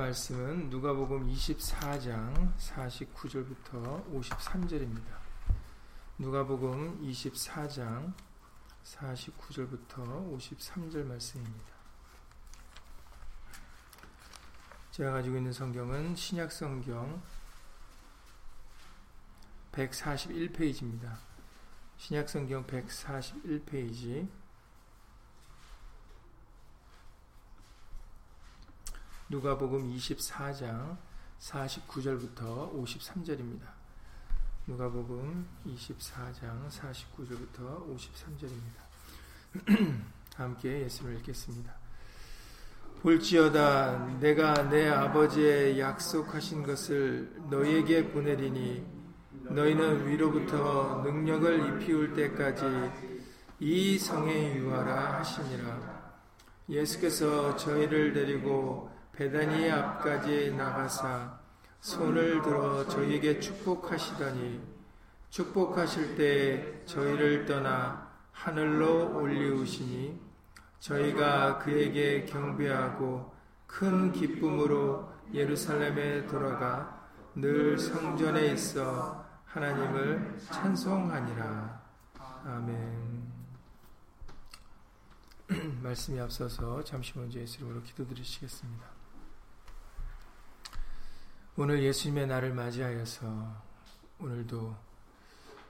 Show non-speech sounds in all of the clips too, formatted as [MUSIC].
말씀은 누가복음 24장 49절부터 53절입니다. 누가복음 24장 49절부터 53절 말씀입니다. 제가 가지고 있는 성경은 신약 성경 141페이지입니다. 신약 성경 141페이지 누가복음 24장 49절부터 53절입니다. 누가복음 24장 49절부터 53절입니다. 함께 예수를 읽겠습니다. 볼지어다 내가 내 아버지의 약속하신 것을 너에게 보내리니 너희는 위로부터 능력을 입히울 때까지 이 성에 유하라 하시니라. 예수께서 저희를 데리고 베다니 앞까지 나가사 손을 들어 저희에게 축복하시더니 축복하실 때 저희를 떠나 하늘로 올리우시니 저희가 그에게 경배하고 큰 기쁨으로 예루살렘에 돌아가 늘 성전에 있어 하나님을 찬송하니라. 아멘. [CLEARS THROAT] 말씀이 앞서서 잠시 먼저 예수 이름으로 기도드리시겠습니다. 오늘 예수님의 날을 맞이하여서 오늘도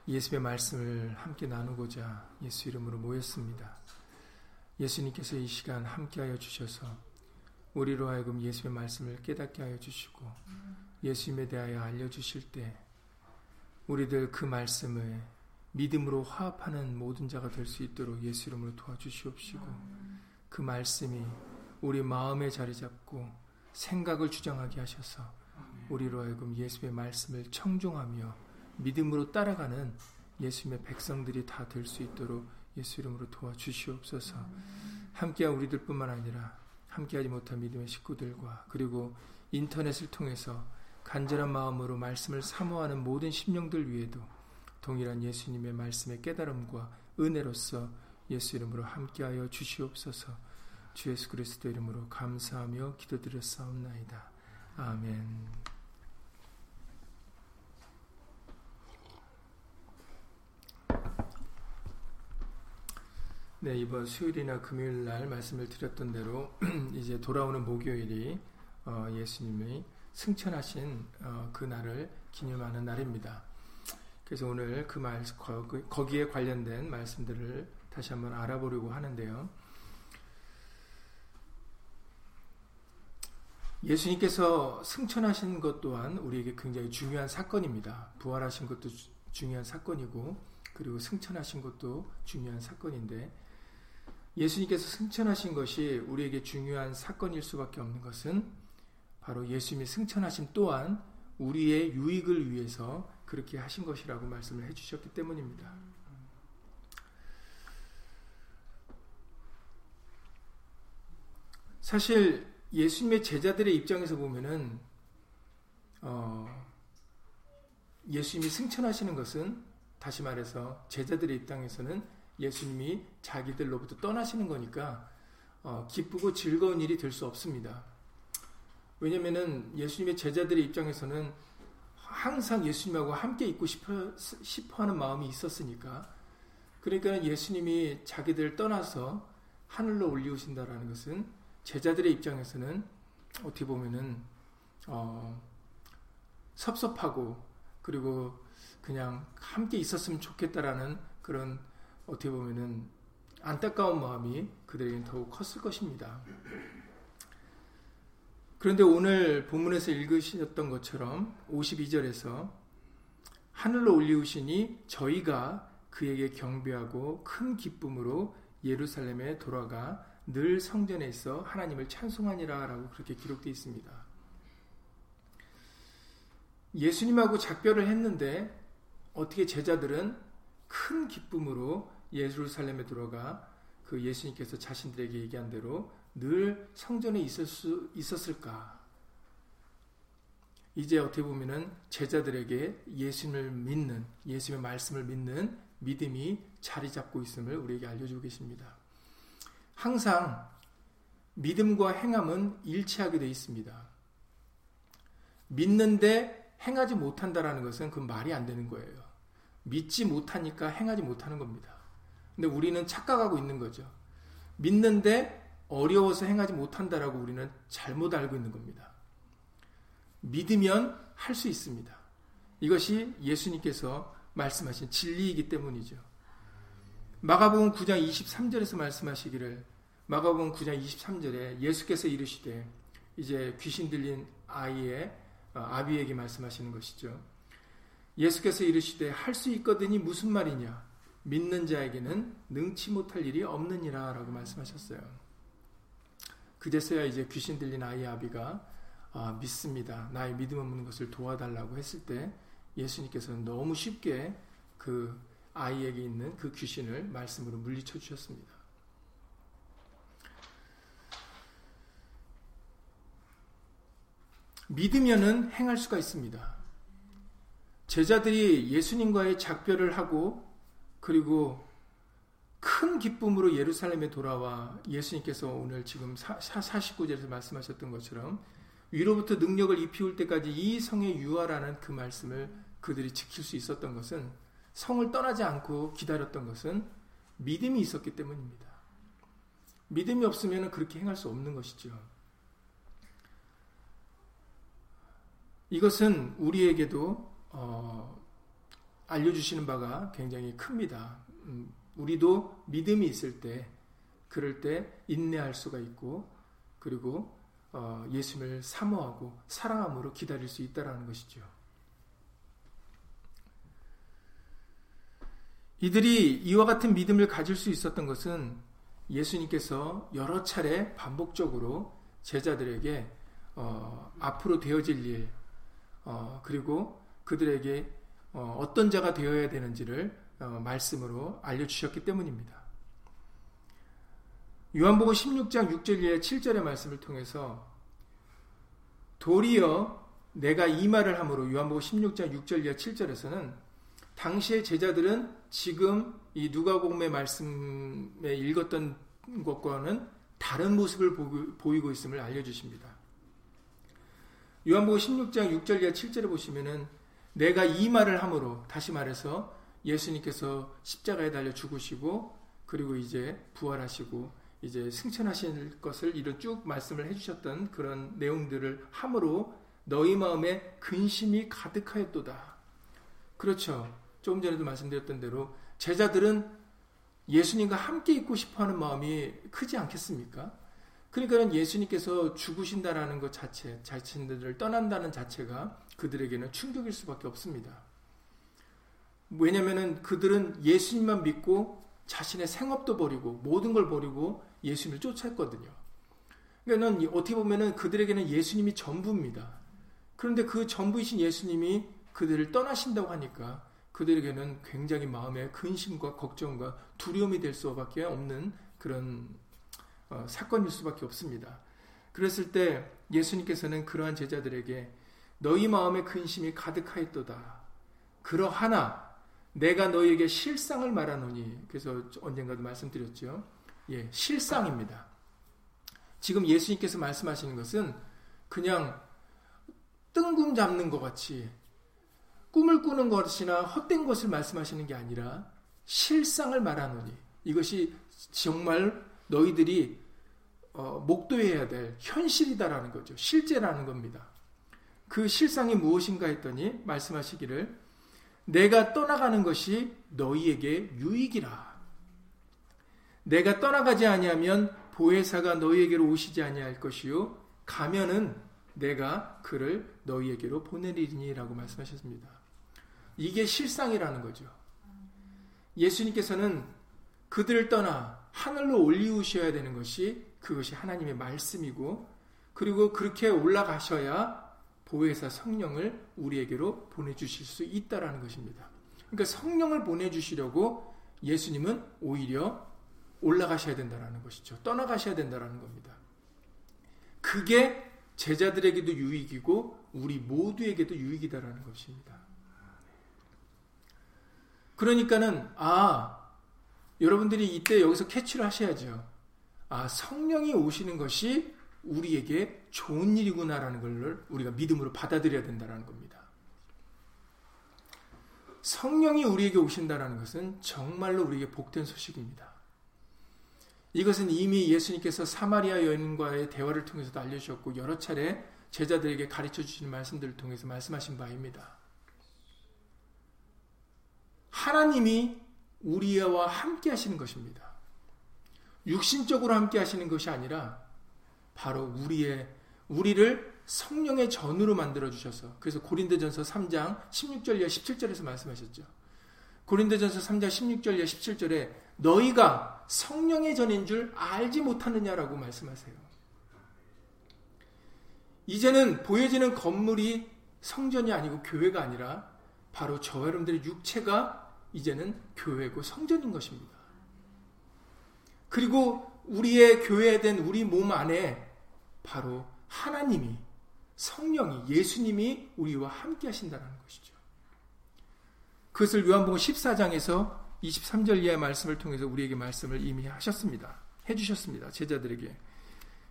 예수의 말씀을 함께 나누고자 예수 이름으로 모였습니다. 예수님께서 이 시간 함께하여 주셔서 우리로 하여금 예수의 말씀을 깨닫게 하여 주시고 예수님에 대하여 알려주실 때 우리들 그 말씀을 믿음으로 화합하는 모든 자가 될 수 있도록 예수 이름으로 도와주시옵시고 그 말씀이 우리 마음에 자리 잡고 생각을 주장하게 하셔서 우리로 하여금 예수의 말씀을 청종하며 믿음으로 따라가는 예수님의 백성들이 다 될 수 있도록 예수 이름으로 도와주시옵소서. 함께한 우리들뿐만 아니라 함께하지 못한 믿음의 식구들과 그리고 인터넷을 통해서 간절한 마음으로 말씀을 사모하는 모든 심령들 위에도 동일한 예수님의 말씀의 깨달음과 은혜로서 예수 이름으로 함께하여 주시옵소서. 주 예수 그리스도 이름으로 감사하며 기도드렸사옵나이다. 아멘. 네, 이번 수요일이나 금요일 날 말씀을 드렸던 대로 [CLEARS THROAT] 이제 돌아오는 목요일이 어, 예수님이 승천하신 어, 그 날을 기념하는 날입니다. 그래서 오늘 그 말, 거기에 관련된 말씀들을 다시 한번 알아보려고 하는데요. 예수님께서 승천하신 것 또한 우리에게 굉장히 중요한 사건입니다. 부활하신 것도 중요한 사건이고, 그리고 승천하신 것도 중요한 사건인데, 예수님께서 승천하신 것이 우리에게 중요한 사건일 수밖에 없는 것은 바로 예수님이 승천하신 또한 우리의 유익을 위해서 그렇게 하신 것이라고 말씀을 해주셨기 때문입니다. 사실 예수님의 제자들의 입장에서 보면은 어, 예수님이 승천하시는 것은 다시 말해서 제자들의 입장에서는 예수님이 자기들로부터 떠나시는 거니까 어, 기쁘고 즐거운 일이 될 수 없습니다. 왜냐면은 예수님의 제자들의 입장에서는 항상 예수님하고 함께 있고 싶어, 싶어 하는 마음이 있었으니까. 그러니까 예수님이 자기들을 떠나서 하늘로 올리우신다라는 것은 제자들의 입장에서는 어떻게 보면은, 어, 섭섭하고, 그리고 그냥 함께 있었으면 좋겠다라는 그런 어떻게 보면은 안타까운 마음이 그들에게는 더욱 컸을 것입니다. 그런데 오늘 본문에서 읽으셨던 것처럼 52절에서 하늘로 올리우시니 저희가 그에게 경배하고 큰 기쁨으로 예루살렘에 돌아가 늘 성전에 있어 하나님을 찬송하니라 라고 그렇게 기록되어 있습니다. 예수님하고 작별을 했는데 어떻게 제자들은 큰 기쁨으로 예루살렘에 들어가 그 예수님께서 자신들에게 얘기한 대로 늘 성전에 있을 수 있었을까? 이제 어떻게 보면은 제자들에게 예수님을 믿는 예수님의 말씀을 믿는 믿음이 자리 잡고 있음을 우리에게 알려주고 계십니다. 항상 믿음과 행함은 일치하게 되어 있습니다. 믿는데 행하지 못한다라는 것은 그 말이 안 되는 거예요. 믿지 못하니까 행하지 못하는 겁니다. 근데 우리는 착각하고 있는 거죠. 믿는데 어려워서 행하지 못한다라고 우리는 잘못 알고 있는 겁니다. 믿으면 할 수 있습니다. 이것이 예수님께서 말씀하신 진리이기 때문이죠. 마가복음 9장 23절에서 말씀하시기를 마가복음 9장 23절에 예수께서 이르시되 이제 귀신 들린 아이의 어, 아비에게 말씀하시는 것이죠. 예수께서 이르시되 할 수 있거든이 무슨 말이냐? 믿는 자에게는 능치 못할 일이 없느니라 라고 말씀하셨어요. 그제서야 이제 귀신 들린 아이 아비가 아, 믿습니다. 나의 믿음 없는 것을 도와달라고 했을 때 예수님께서는 너무 쉽게 그 아이에게 있는 그 귀신을 말씀으로 물리쳐 주셨습니다. 믿으면은 행할 수가 있습니다. 제자들이 예수님과의 작별을 하고 그리고 큰 기쁨으로 예루살렘에 돌아와 예수님께서 오늘 지금 49절에서 말씀하셨던 것처럼 위로부터 능력을 입히울 때까지 이 성에 유하라는 그 말씀을 그들이 지킬 수 있었던 것은 성을 떠나지 않고 기다렸던 것은 믿음이 있었기 때문입니다. 믿음이 없으면 그렇게 행할 수 없는 것이죠. 이것은 우리에게도 어, 알려주시는 바가 굉장히 큽니다. 음, 우리도 믿음이 있을 때, 그럴 때 인내할 수가 있고, 그리고 어, 예수님을 사모하고 사랑함으로 기다릴 수 있다라는 것이죠. 이들이 이와 같은 믿음을 가질 수 있었던 것은 예수님께서 여러 차례 반복적으로 제자들에게 어, 앞으로 되어질 일, 어, 그리고 그들에게 어, 떤 자가 되어야 되는지를 어, 말씀으로 알려주셨기 때문입니다. 요한복음 16장 6절 에 7절의 말씀을 통해서 도리어 내가 이 말을 함으로 요한복음 16장 6절 에 7절에서는 당시의 제자들은 지금 이 누가복음의 말씀에 읽었던 것과는 다른 모습을 보이고 있음을 알려 주십니다. 요한복음 16장 6절 7절에 보시면은 내가 이 말을 함으로 다시 말해서 예수님께서 십자가에 달려 죽으시고 그리고 이제 부활하시고 이제 승천하실 것을 이런 쭉 말씀을 해주셨던 그런 내용들을 함으로 너희 마음에 근심이 가득하였도다. 그렇죠. 조금 전에도 말씀드렸던 대로 제자들은 예수님과 함께 있고 싶어하는 마음이 크지 않겠습니까? 그러니까 예수님께서 죽으신다라는 것 자체, 자신들을 떠난다는 자체가 그들에게는 충격일 수밖에 없습니다. 왜냐하면 그들은 예수님만 믿고 자신의 생업도 버리고 모든 걸 버리고 예수님을 쫓았거든요. 그러니까 어떻게 보면 그들에게는 예수님이 전부입니다. 그런데 그 전부이신 예수님이 그들을 떠나신다고 하니까 그들에게는 굉장히 마음에 근심과 걱정과 두려움이 될 수밖에 없는 그런 어, 사건일 수밖에 없습니다. 그랬을 때 예수님께서는 그러한 제자들에게 너희 마음에 근심이 가득하였도다. 그러하나 내가 너희에게 실상을 말하노니 그래서 언젠가도 말씀드렸죠. 예, 실상입니다. 지금 예수님께서 말씀하시는 것은 그냥 뜬금 잡는 것 같이 꿈을 꾸는 것이나 헛된 것을 말씀하시는 게 아니라 실상을 말하노니 이것이 정말 너희들이 어, 목도해야 될 현실이다라는 거죠. 실제라는 겁니다. 그 실상이 무엇인가 했더니 말씀하시기를 내가 떠나가는 것이 너희에게 유익이라. 내가 떠나가지 아니하면 보혜사가 너희에게로 오시지 아니할 것이요 가면은 내가 그를 너희에게로 보내리니라고 말씀하셨습니다. 이게 실상이라는 거죠. 예수님께서는 그들을 떠나 하늘로 올리우셔야 되는 것이 그것이 하나님의 말씀이고 그리고 그렇게 올라가셔야 보혜사 성령을 우리에게로 보내주실 수 있다라는 것입니다. 그러니까 성령을 보내주시려고 예수님은 오히려 올라가셔야 된다라는 것이죠. 떠나가셔야 된다라는 겁니다. 그게 제자들에게도 유익이고 우리 모두에게도 유익이다라는 것입니다. 그러니까는 아 여러분들이 이때 여기서 캐치를 하셔야죠. 아 성령이 오시는 것이 우리에게 좋은 일이구나라는 걸 우리가 믿음으로 받아들여야 된다는 겁니다. 성령이 우리에게 오신다는 것은 정말로 우리에게 복된 소식입니다. 이것은 이미 예수님께서 사마리아 여인과의 대화를 통해서도 알려주셨고 여러 차례 제자들에게 가르쳐 주시는 말씀들을 통해서 말씀하신 바입니다. 하나님이 우리와 함께 하시는 것입니다. 육신적으로 함께 하시는 것이 아니라 바로 우리의 우리를 성령의 전으로 만들어 주셔서 그래서 고린도전서 3장 16절 이 17절에서 말씀하셨죠. 고린도전서 3장 16절 이 17절에 너희가 성령의 전인 줄 알지 못하느냐라고 말씀하세요. 이제는 보여지는 건물이 성전이 아니고 교회가 아니라 바로 저 여러분들의 육체가 이제는 교회고 성전인 것입니다. 그리고 우리의 교회된 우리 몸 안에 바로 하나님이 성령이 예수님이 우리와 함께 하신다는 것이죠. 그것을 요한복음 14장에서 23절 이하의 말씀을 통해서 우리에게 말씀을 이미 하셨습니다. 해 주셨습니다. 제자들에게.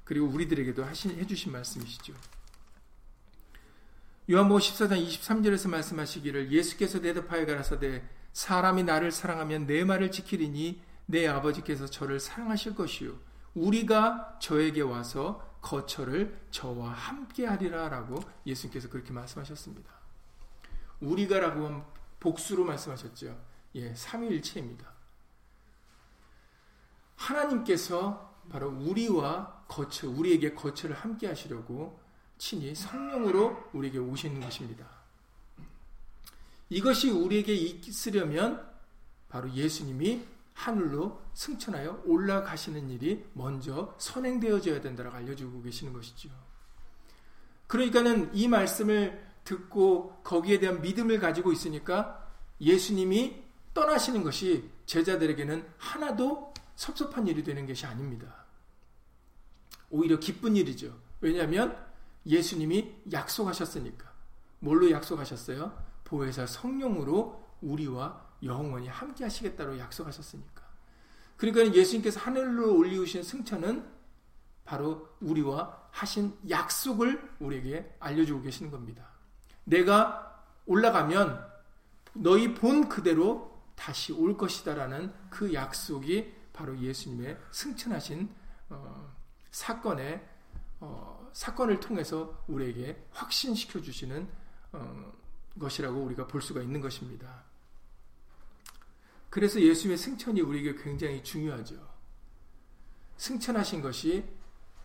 그리고 우리들에게도 하신 해 주신 말씀이시죠. 요한복음 14장 23절에서 말씀하시기를 예수께서 대답하여 가라사대 사람이 나를 사랑하면 내 말을 지키리니 내 아버지께서 저를 사랑하실 것이요 우리가 저에게 와서 거처를 저와 함께 하리라라고 예수님께서 그렇게 말씀하셨습니다. 우리가라고 하면 복수로 말씀하셨죠. 예, 삼위일체입니다. 하나님께서 바로 우리와 거처, 우리에게 거처를 함께 하시려고 친히 성령으로 우리에게 오시는 것입니다. 이것이 우리에게 있으려면 바로 예수님이 하늘로 승천하여 올라가시는 일이 먼저 선행되어져야 된다고 알려주고 계시는 것이죠. 그러니까는 이 말씀을 듣고 거기에 대한 믿음을 가지고 있으니까 예수님이 떠나시는 것이 제자들에게는 하나도 섭섭한 일이 되는 것이 아닙니다. 오히려 기쁜 일이죠. 왜냐하면 예수님이 약속하셨으니까. 뭘로 약속하셨어요? 보혜사 성령으로 우리와 영원히 함께 하시겠다고 약속하셨으니까. 그러니까 예수님께서 하늘로 올리우신 승천은 바로 우리와 하신 약속을 우리에게 알려주고 계시는 겁니다. 내가 올라가면 너희 본 그대로 다시 올 것이다라는 그 약속이 바로 예수님의 승천하신 어, 사건의 어, 사건을 통해서 우리에게 확신시켜 주시는 어, 것이라고 우리가 볼 수가 있는 것입니다. 그래서 예수님의 승천이 우리에게 굉장히 중요하죠. 승천하신 것이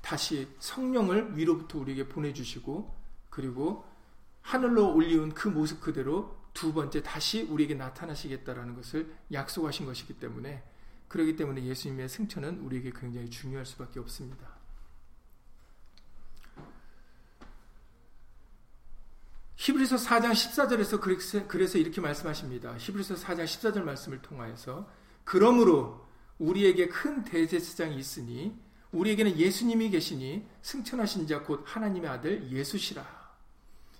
다시 성령을 위로부터 우리에게 보내주시고 그리고 하늘로 올리운 그 모습 그대로 두 번째 다시 우리에게 나타나시겠다라는 것을 약속하신 것이기 때문에 그렇기 때문에 예수님의 승천은 우리에게 굉장히 중요할 수밖에 없습니다. 히브리서 4장 14절에서 그래서 이렇게 말씀하십니다. 히브리서 4장 14절 말씀을 통하여서 그러므로 우리에게 큰 대제사장이 있으니 우리에게는 예수님이 계시니 승천하신 자 곧 하나님의 아들 예수시라.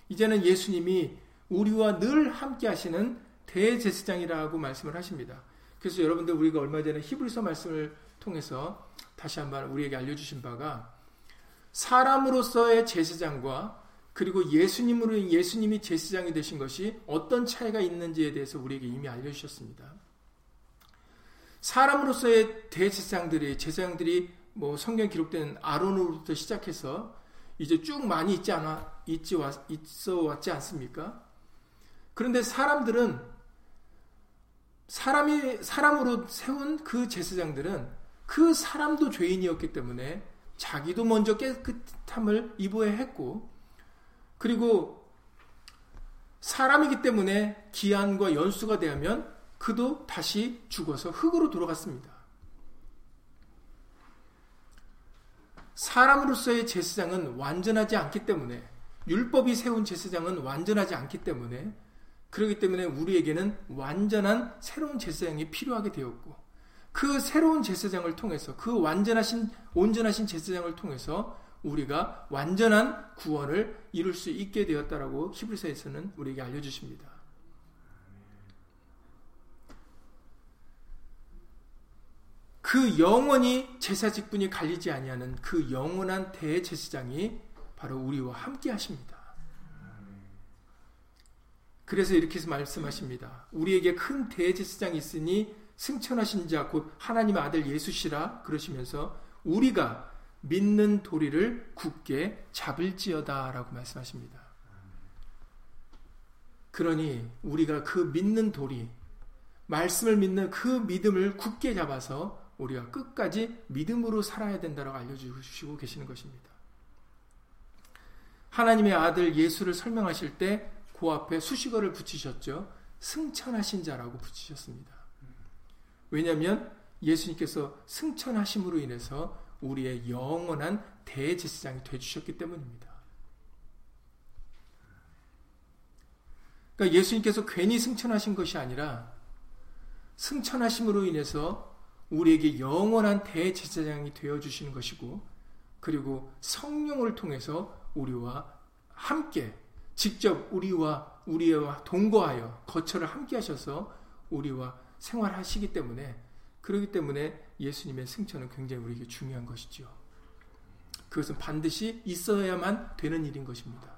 이제는 예수님이 우리와 늘 함께 하시는 대제사장이라고 말씀을 하십니다. 그래서 여러분들 우리가 얼마 전에 히브리서 말씀을 통해서 다시 한번 우리에게 알려주신 바가 사람으로서의 제사장과 그리고 예수님으로 예수님이 제사장이 되신 것이 어떤 차이가 있는지에 대해서 우리에게 이미 알려주셨습니다. 사람으로서의 대제사장들이 제사장들이 뭐 성경 기록된 아론으로부터 시작해서 이제 쭉 많이 있지 않아 있지 있어 왔지 않습니까? 그런데 사람들은 사람이 사람으로 세운 그 제사장들은 그 사람도 죄인이었기 때문에 자기도 먼저 깨끗함을 입어야 했고 그리고 사람이기 때문에 기한과 연수가 되면 그도 다시 죽어서 흙으로 돌아갔습니다. 사람으로서의 제사장은 완전하지 않기 때문에 율법이 세운 제사장은 완전하지 않기 때문에 그렇기 때문에 우리에게는 완전한 새로운 제사장이 필요하게 되었고 그 새로운 제사장을 통해서 그 완전하신 온전하신 제사장을 통해서 우리가 완전한 구원을 이룰 수 있게 되었다라고 히브리서에서는 우리에게 알려주십니다. 그 영원히 제사 직분이 갈리지 아니하는 그 영원한 대제사장이 바로 우리와 함께 하십니다. 그래서 이렇게 말씀하십니다. 우리에게 큰 대제사장이 있으니 승천하신 자 곧 하나님의 아들 예수시라 그러시면서 우리가 믿는 도리를 굳게 잡을지어다라고 말씀하십니다. 그러니 우리가 그 믿는 도리 말씀을 믿는 그 믿음을 굳게 잡아서 우리가 끝까지 믿음으로 살아야 된다고 알려주시고 계시는 것입니다. 하나님의 아들 예수를 설명하실 때 그 앞에 수식어를 붙이셨죠. 승천하신 자라고 붙이셨습니다. 왜냐하면 예수님께서 승천하심으로 인해서 우리의 영원한 대제사장이 되주셨기 때문입니다. 그러니까 예수님께서 괜히 승천하신 것이 아니라 승천하심으로 인해서 우리에게 영원한 대제사장이 되어 주시는 것이고 그리고 성령을 통해서 우리와 함께 직접 우리와 우리와 동거하여 거처를 함께 하셔서 우리와 생활하시기 때문에 그러기 때문에 예수님의 승천은 굉장히 우리에게 중요한 것이죠. 그것은 반드시 있어야만 되는 일인 것입니다.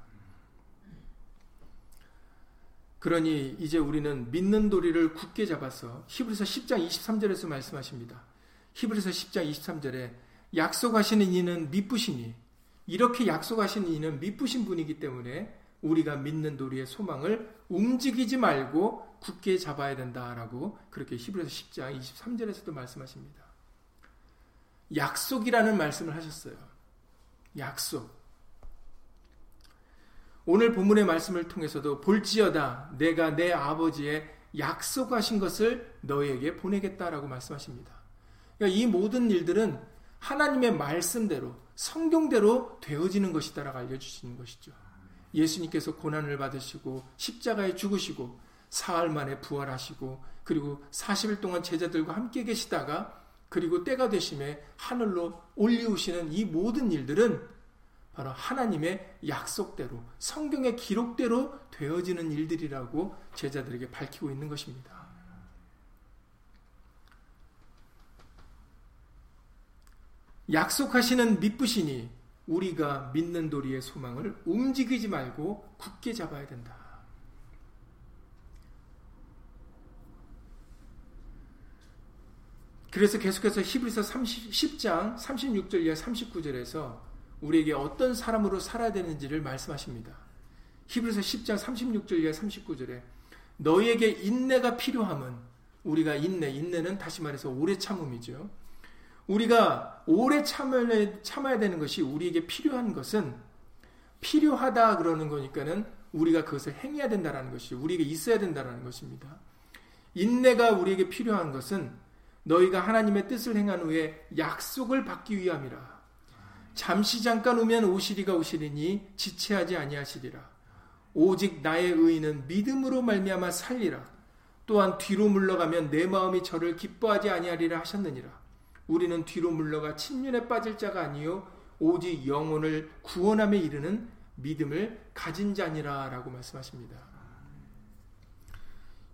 그러니 이제 우리는 믿는 도리를 굳게 잡아서 히브리서 10장 23절에서 말씀하십니다. 히브리서 10장 23절에 약속하시는 이는 미쁘시니 이렇게 약속하시는 이는 미쁘신 분이기 때문에 우리가 믿는 도리의 소망을 움직이지 말고 굳게 잡아야 된다라고 그렇게 히브리서 10장 23절에서도 말씀하십니다. 약속이라는 말씀을 하셨어요. 약속. 오늘 본문의 말씀을 통해서도 볼지어다 내가 내 아버지의 약속하신 것을 너희에게 보내겠다라고 말씀하십니다. 그러니까 이 모든 일들은 하나님의 말씀대로 성경대로 되어지는 것이다라고 알려주시는 것이죠. 예수님께서 고난을 받으시고 십자가에 죽으시고 사흘 만에 부활하시고 그리고 40일 동안 제자들과 함께 계시다가 그리고 때가 되심에 하늘로 올리우시는 이 모든 일들은 바로 하나님의 약속대로 성경의 기록대로 되어지는 일들이라고 제자들에게 밝히고 있는 것입니다. 약속하시는 믿으시니 우리가 믿는 도리의 소망을 움직이지 말고 굳게 잡아야 된다. 그래서 계속해서 히브리서 30, 10장 36절 이하 39절에서 우리에게 어떤 사람으로 살아야 되는지를 말씀하십니다. 히브리서 10장 36절 이하 39절에 너희에게 인내가 필요함은 우리가 인내, 인내는 다시 말해서 오래 참음이죠. 우리가 오래 참을, 참아야 되는 것이 우리에게 필요한 것은 필요하다 그러는 거니까는 우리가 그것을 행해야 된다라는 것이 우리에게 있어야 된다라는 것입니다. 인내가 우리에게 필요한 것은 너희가 하나님의 뜻을 행한 후에 약속을 받기 위함이라. 잠시 잠깐 오면 오시리가 오시리니 지체하지 아니하시리라. 오직 나의 의인은 믿음으로 말미암아 살리라. 또한 뒤로 물러가면 내 마음이 저를 기뻐하지 아니하리라 하셨느니라. 우리는 뒤로 물러가 침륜에 빠질 자가 아니요 오직 영혼을 구원함에 이르는 믿음을 가진 자니라라고 말씀하십니다.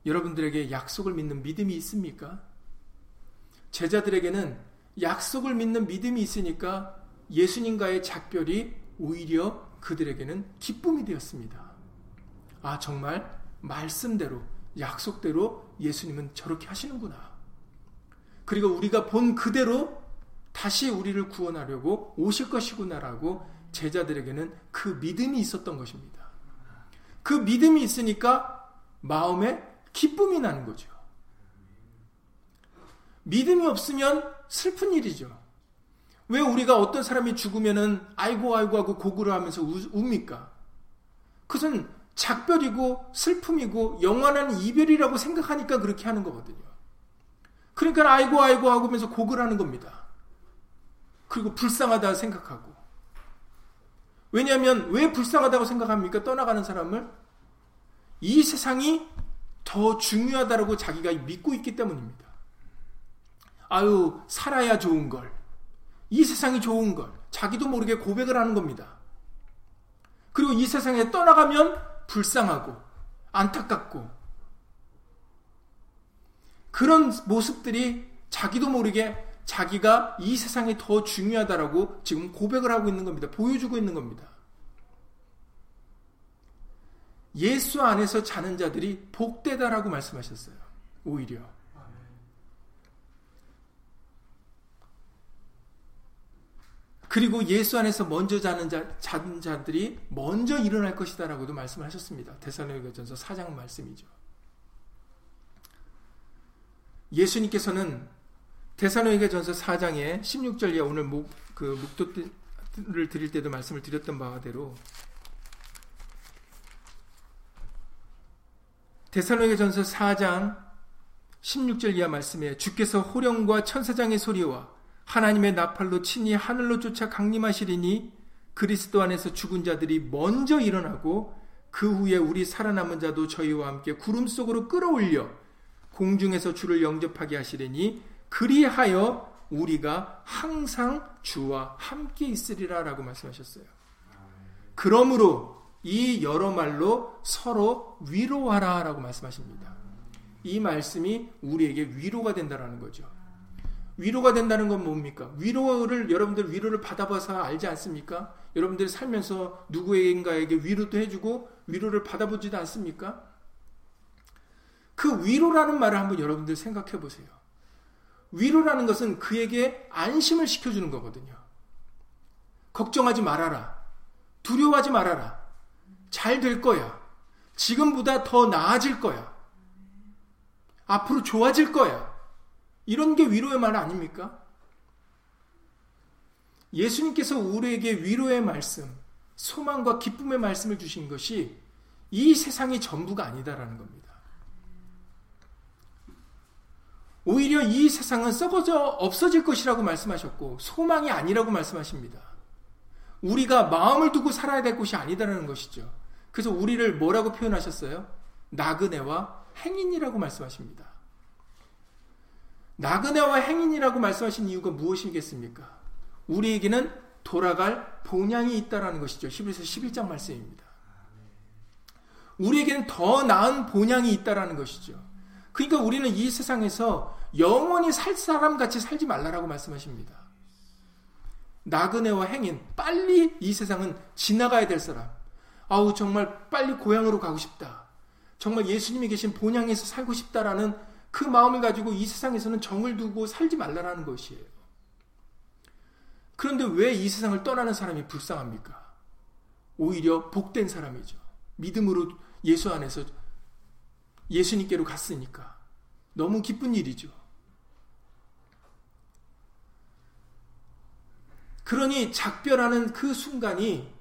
여러분들에게 약속을 믿는 믿음이 있습니까? 제자들에게는 약속을 믿는 믿음이 있으니까 예수님과의 작별이 오히려 그들에게는 기쁨이 되었습니다. 아, 정말 말씀대로, 약속대로 예수님은 저렇게 하시는구나. 그리고 우리가 본 그대로 다시 우리를 구원하려고 오실 것이구나라고 제자들에게는 그 믿음이 있었던 것입니다. 그 믿음이 있으니까 마음에 기쁨이 나는 거죠. 믿음이 없으면 슬픈 일이죠. 왜 우리가 어떤 사람이 죽으면은 아이고 아이고 하고 고구려 하면서 웁니까? 그것은 작별이고 슬픔이고 영원한 이별이라고 생각하니까 그렇게 하는 거거든요. 그러니까 아이고 아이고 하면서 고글 하는 겁니다. 그리고 불쌍하다 생각하고. 왜냐하면 왜 불쌍하다고 생각합니까? 떠나가는 사람을 이 세상이 더 중요하다라고 자기가 믿고 있기 때문입니다. 아유 살아야 좋은 걸. 이 세상이 좋은 걸 자기도 모르게 고백을 하는 겁니다. 그리고 이 세상에 떠나가면 불쌍하고 안타깝고 그런 모습들이 자기도 모르게 자기가 이 세상이 더 중요하다라고 지금 고백을 하고 있는 겁니다. 보여주고 있는 겁니다. 예수 안에서 자는 자들이 복되다라고 말씀하셨어요. 오히려. 그리고 예수 안에서 먼저 자는 자, 자는 자들이 먼저 일어날 것이다라고도 말씀하셨습니다. 대살로니가전서 4장 말씀이죠. 예수님께서는 대살로니가전서 4장의 16절 이하 오늘 목, 그 묵도를 드릴 때도 말씀을 드렸던 바대로 대살로니가전서 4장 16절 이하 말씀에 주께서 호령과 천사장의 소리와 하나님의 나팔로 친히 하늘로 쫓아 강림하시리니 그리스도 안에서 죽은 자들이 먼저 일어나고 그 후에 우리 살아남은 자도 저희와 함께 구름 속으로 끌어올려 공중에서 주를 영접하게 하시리니 그리하여 우리가 항상 주와 함께 있으리라 라고 말씀하셨어요. 그러므로 이 여러 말로 서로 위로하라 라고 말씀하십니다. 이 말씀이 우리에게 위로가 된다라는 거죠. 위로가 된다는 건 뭡니까? 위로를 여러분들 위로를 받아봐서 알지 않습니까? 여러분들 살면서 누구인가에게 위로도 해주고 위로를 받아보지도 않습니까? 그 위로라는 말을 한번 여러분들 생각해 보세요. 위로라는 것은 그에게 안심을 시켜주는 거거든요. 걱정하지 말아라. 두려워하지 말아라. 잘 될 거야. 지금보다 더 나아질 거야. 앞으로 좋아질 거야. 이런 게 위로의 말 아닙니까? 예수님께서 우리에게 위로의 말씀, 소망과 기쁨의 말씀을 주신 것이 이 세상이 전부가 아니다라는 겁니다. 오히려 이 세상은 썩어져 없어질 것이라고 말씀하셨고 소망이 아니라고 말씀하십니다. 우리가 마음을 두고 살아야 될 곳이 아니다라는 것이죠. 그래서 우리를 뭐라고 표현하셨어요? 나그네와 행인이라고 말씀하십니다. 나그네와 행인이라고 말씀하신 이유가 무엇이겠습니까? 우리에게는 돌아갈 본향이 있다라는 것이죠. 히브리서 11장 말씀입니다. 우리에게는 더 나은 본향이 있다라는 것이죠. 그러니까 우리는 이 세상에서 영원히 살 사람 같이 살지 말라라고 말씀하십니다. 나그네와 행인, 빨리 이 세상은 지나가야 될 사람. 아우, 정말 빨리 고향으로 가고 싶다. 정말 예수님이 계신 본향에서 살고 싶다라는 그 마음을 가지고 이 세상에서는 정을 두고 살지 말라라는 것이에요. 그런데 왜 이 세상을 떠나는 사람이 불쌍합니까? 오히려 복된 사람이죠. 믿음으로 예수 안에서 예수님께로 갔으니까. 너무 기쁜 일이죠. 그러니 작별하는 그 순간이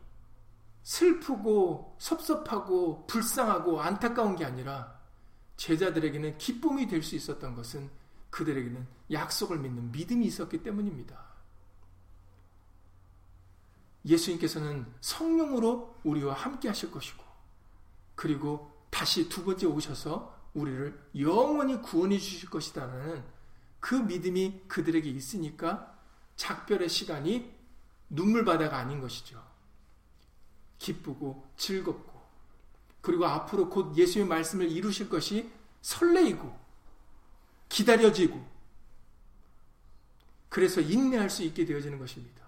슬프고 섭섭하고 불쌍하고 안타까운 게 아니라 제자들에게는 기쁨이 될 수 있었던 것은 그들에게는 약속을 믿는 믿음이 있었기 때문입니다. 예수님께서는 성령으로 우리와 함께 하실 것이고, 그리고 다시 두 번째 오셔서 우리를 영원히 구원해 주실 것이다라는 그 믿음이 그들에게 있으니까 작별의 시간이 눈물바다가 아닌 것이죠. 기쁘고 즐겁고 그리고 앞으로 곧 예수의 말씀을 이루실 것이 설레이고 기다려지고 그래서 인내할 수 있게 되어지는 것입니다.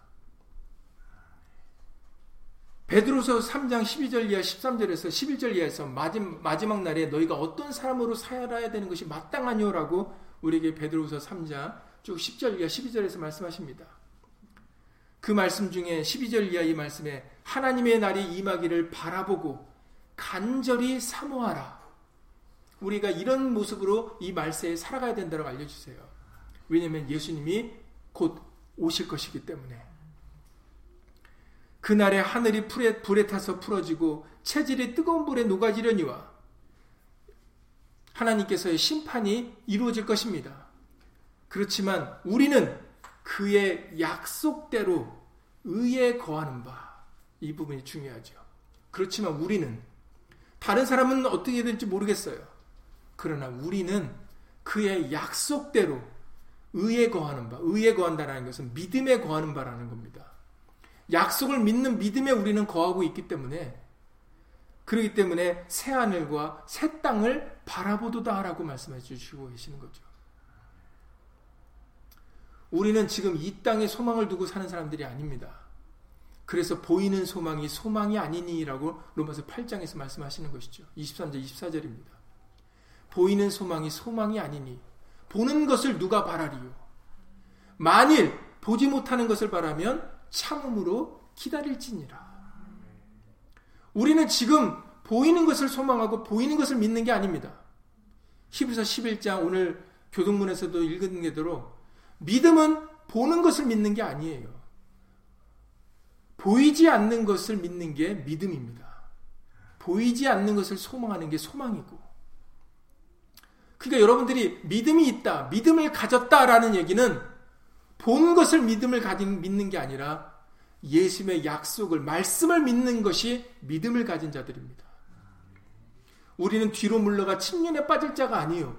베드로서 3장 12절 이하 13절에서 11절 이하에서 마지막 날에 너희가 어떤 사람으로 살아야 되는 것이 마땅하뇨라고 우리에게 베드로서 3장 쭉 10절 이하 12절에서 말씀하십니다. 그 말씀 중에 12절 이하 이 말씀에 하나님의 날이 임하기를 바라보고 간절히 사모하라. 우리가 이런 모습으로 이 말세에 살아가야 된다고 알려주세요. 왜냐하면 예수님이 곧 오실 것이기 때문에. 그날에 하늘이 불에, 불에 타서 풀어지고 체질이 뜨거운 불에 녹아지려니와 하나님께서의 심판이 이루어질 것입니다. 그렇지만 우리는 그의 약속대로 의에 거하는 바. 이 부분이 중요하죠. 그렇지만 우리는 다른 사람은 어떻게 될지 모르겠어요. 그러나 우리는 그의 약속대로 의에 거하는 바, 의에 거한다는 것은 믿음에 거하는 바라는 겁니다. 약속을 믿는 믿음에 우리는 거하고 있기 때문에 그렇기 때문에 새 하늘과 새 땅을 바라보도다라고 말씀해 주시고 계시는 거죠. 우리는 지금 이 땅에 소망을 두고 사는 사람들이 아닙니다. 그래서 보이는 소망이 소망이 아니니라고 로마서 8장에서 말씀하시는 것이죠. 23절 24절입니다. 보이는 소망이 소망이 아니니 보는 것을 누가 바라리요? 만일 보지 못하는 것을 바라면 참음으로 기다릴지니라. 우리는 지금 보이는 것을 소망하고 보이는 것을 믿는 게 아닙니다. 히브리서 11장 오늘 교동문에서도 읽은 게대로 믿음은 보는 것을 믿는 게 아니에요. 보이지 않는 것을 믿는 게 믿음입니다. 보이지 않는 것을 소망하는 게 소망이고. 그러니까 여러분들이 믿음이 있다, 믿음을 가졌다라는 얘기는 본 것을 믿음을 가진 믿는 게 아니라 예수님의 약속을 말씀을 믿는 것이 믿음을 가진 자들입니다. 우리는 뒤로 물러가 침륜에 빠질 자가 아니요.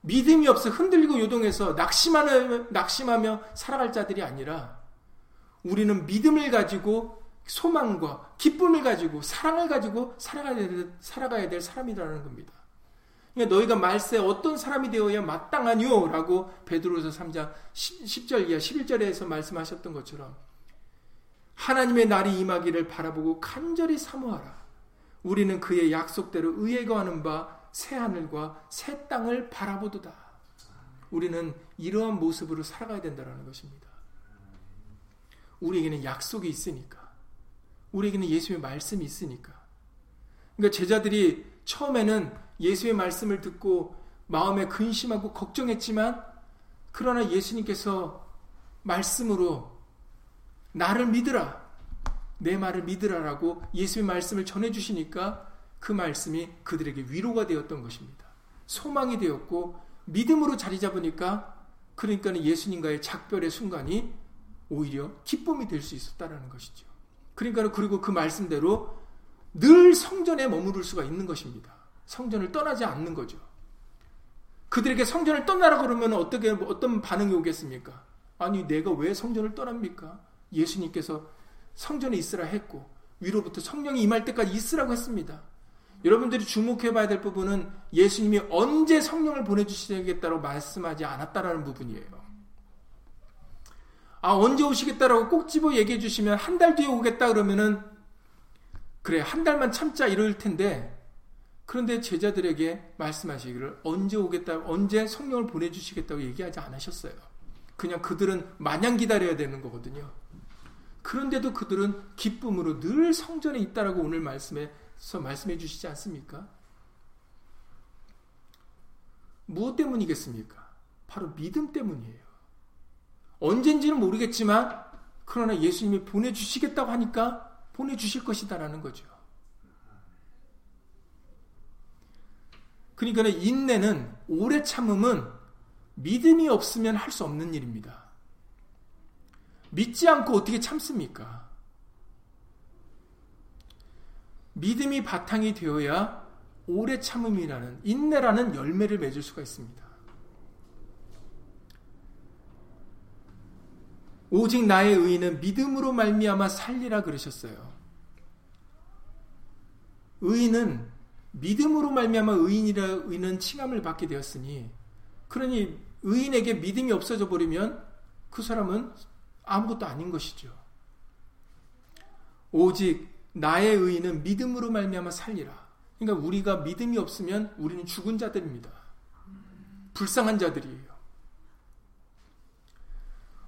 믿음이 없어 흔들리고 요동해서 낙심하며, 낙심하며 살아갈 자들이 아니라 우리는 믿음을 가지고 소망과 기쁨을 가지고 사랑을 가지고 살아가야 될, 살아가야 될 사람이라는 겁니다. 그러니까 너희가 말세 어떤 사람이 되어야 마땅하뇨? 라고 베드로서 3장 10 절 이하 11절에서 말씀하셨던 것처럼 하나님의 날이 임하기를 바라보고 간절히 사모하라. 우리는 그의 약속대로 의에 거하는 바 새 하늘과 새 땅을 바라보도다. 우리는 이러한 모습으로 살아가야 된다는 것입니다. 우리에게는 약속이 있으니까. 우리에게는 예수의 말씀이 있으니까. 그러니까 제자들이 처음에는 예수의 말씀을 듣고 마음에 근심하고 걱정했지만 그러나 예수님께서 말씀으로 나를 믿으라. 내 말을 믿으라라고 예수의 말씀을 전해 주시니까 그 말씀이 그들에게 위로가 되었던 것입니다. 소망이 되었고 믿음으로 자리 잡으니까 그러니까 예수님과의 작별의 순간이 오히려 기쁨이 될 수 있었다라는 것이죠. 그러니까 그리고 그 말씀대로 늘 성전에 머무를 수가 있는 것입니다. 성전을 떠나지 않는 거죠. 그들에게 성전을 떠나라 그러면 어떻게 어떤 반응이 오겠습니까? 아니 내가 왜 성전을 떠납니까? 예수님께서 성전에 있으라 했고 위로부터 성령이 임할 때까지 있으라고 했습니다. 여러분들이 주목해 봐야 될 부분은 예수님이 언제 성령을 보내 주시겠다고 말씀하지 않았다라는 부분이에요. 아, 언제 오시겠다라고 꼭 집어 얘기해 주시면 한 달 뒤에 오겠다 그러면은 그래, 한 달만 참자 이럴 텐데 그런데 제자들에게 말씀하시기를 언제 오겠다, 언제 성령을 보내주시겠다고 얘기하지 않으셨어요. 그냥 그들은 마냥 기다려야 되는 거거든요. 그런데도 그들은 기쁨으로 늘 성전에 있다라고 오늘 말씀에서 말씀해 주시지 않습니까? 무엇 때문이겠습니까? 바로 믿음 때문이에요. 언젠지는 모르겠지만 그러나 예수님이 보내주시겠다고 하니까 보내주실 것이다라는 거죠. 그러니까 인내는 오래 참음은 믿음이 없으면 할 수 없는 일입니다. 믿지 않고 어떻게 참습니까? 믿음이 바탕이 되어야 오래 참음이라는 인내라는 열매를 맺을 수가 있습니다. 오직 나의 의인은 믿음으로 말미암아 살리라 그러셨어요. 의인은 믿음으로 말미암아 의인이라 의는 칭함을 받게 되었으니 그러니 의인에게 믿음이 없어져 버리면 그 사람은 아무것도 아닌 것이죠. 오직 나의 의인은 믿음으로 말미암아 살리라. 그러니까 우리가 믿음이 없으면 우리는 죽은 자들입니다. 불쌍한 자들이에요.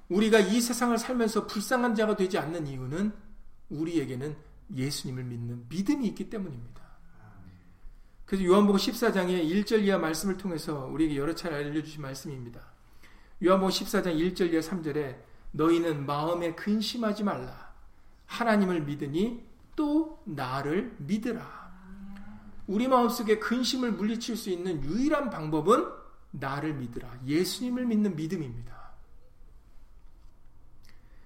우리가 이 세상을 살면서 불쌍한 자가 되지 않는 이유는 우리에게는 예수님을 믿는 믿음이 있기 때문입니다. 그래서 요한복음 14장의 1절 이하 말씀을 통해서 우리에게 여러 차례 알려주신 말씀입니다. 요한복음 14장 1절 이하 3절에 너희는 마음에 근심하지 말라. 하나님을 믿으니 또 나를 믿으라. 우리 마음속에 근심을 물리칠 수 있는 유일한 방법은 나를 믿으라. 예수님을 믿는 믿음입니다.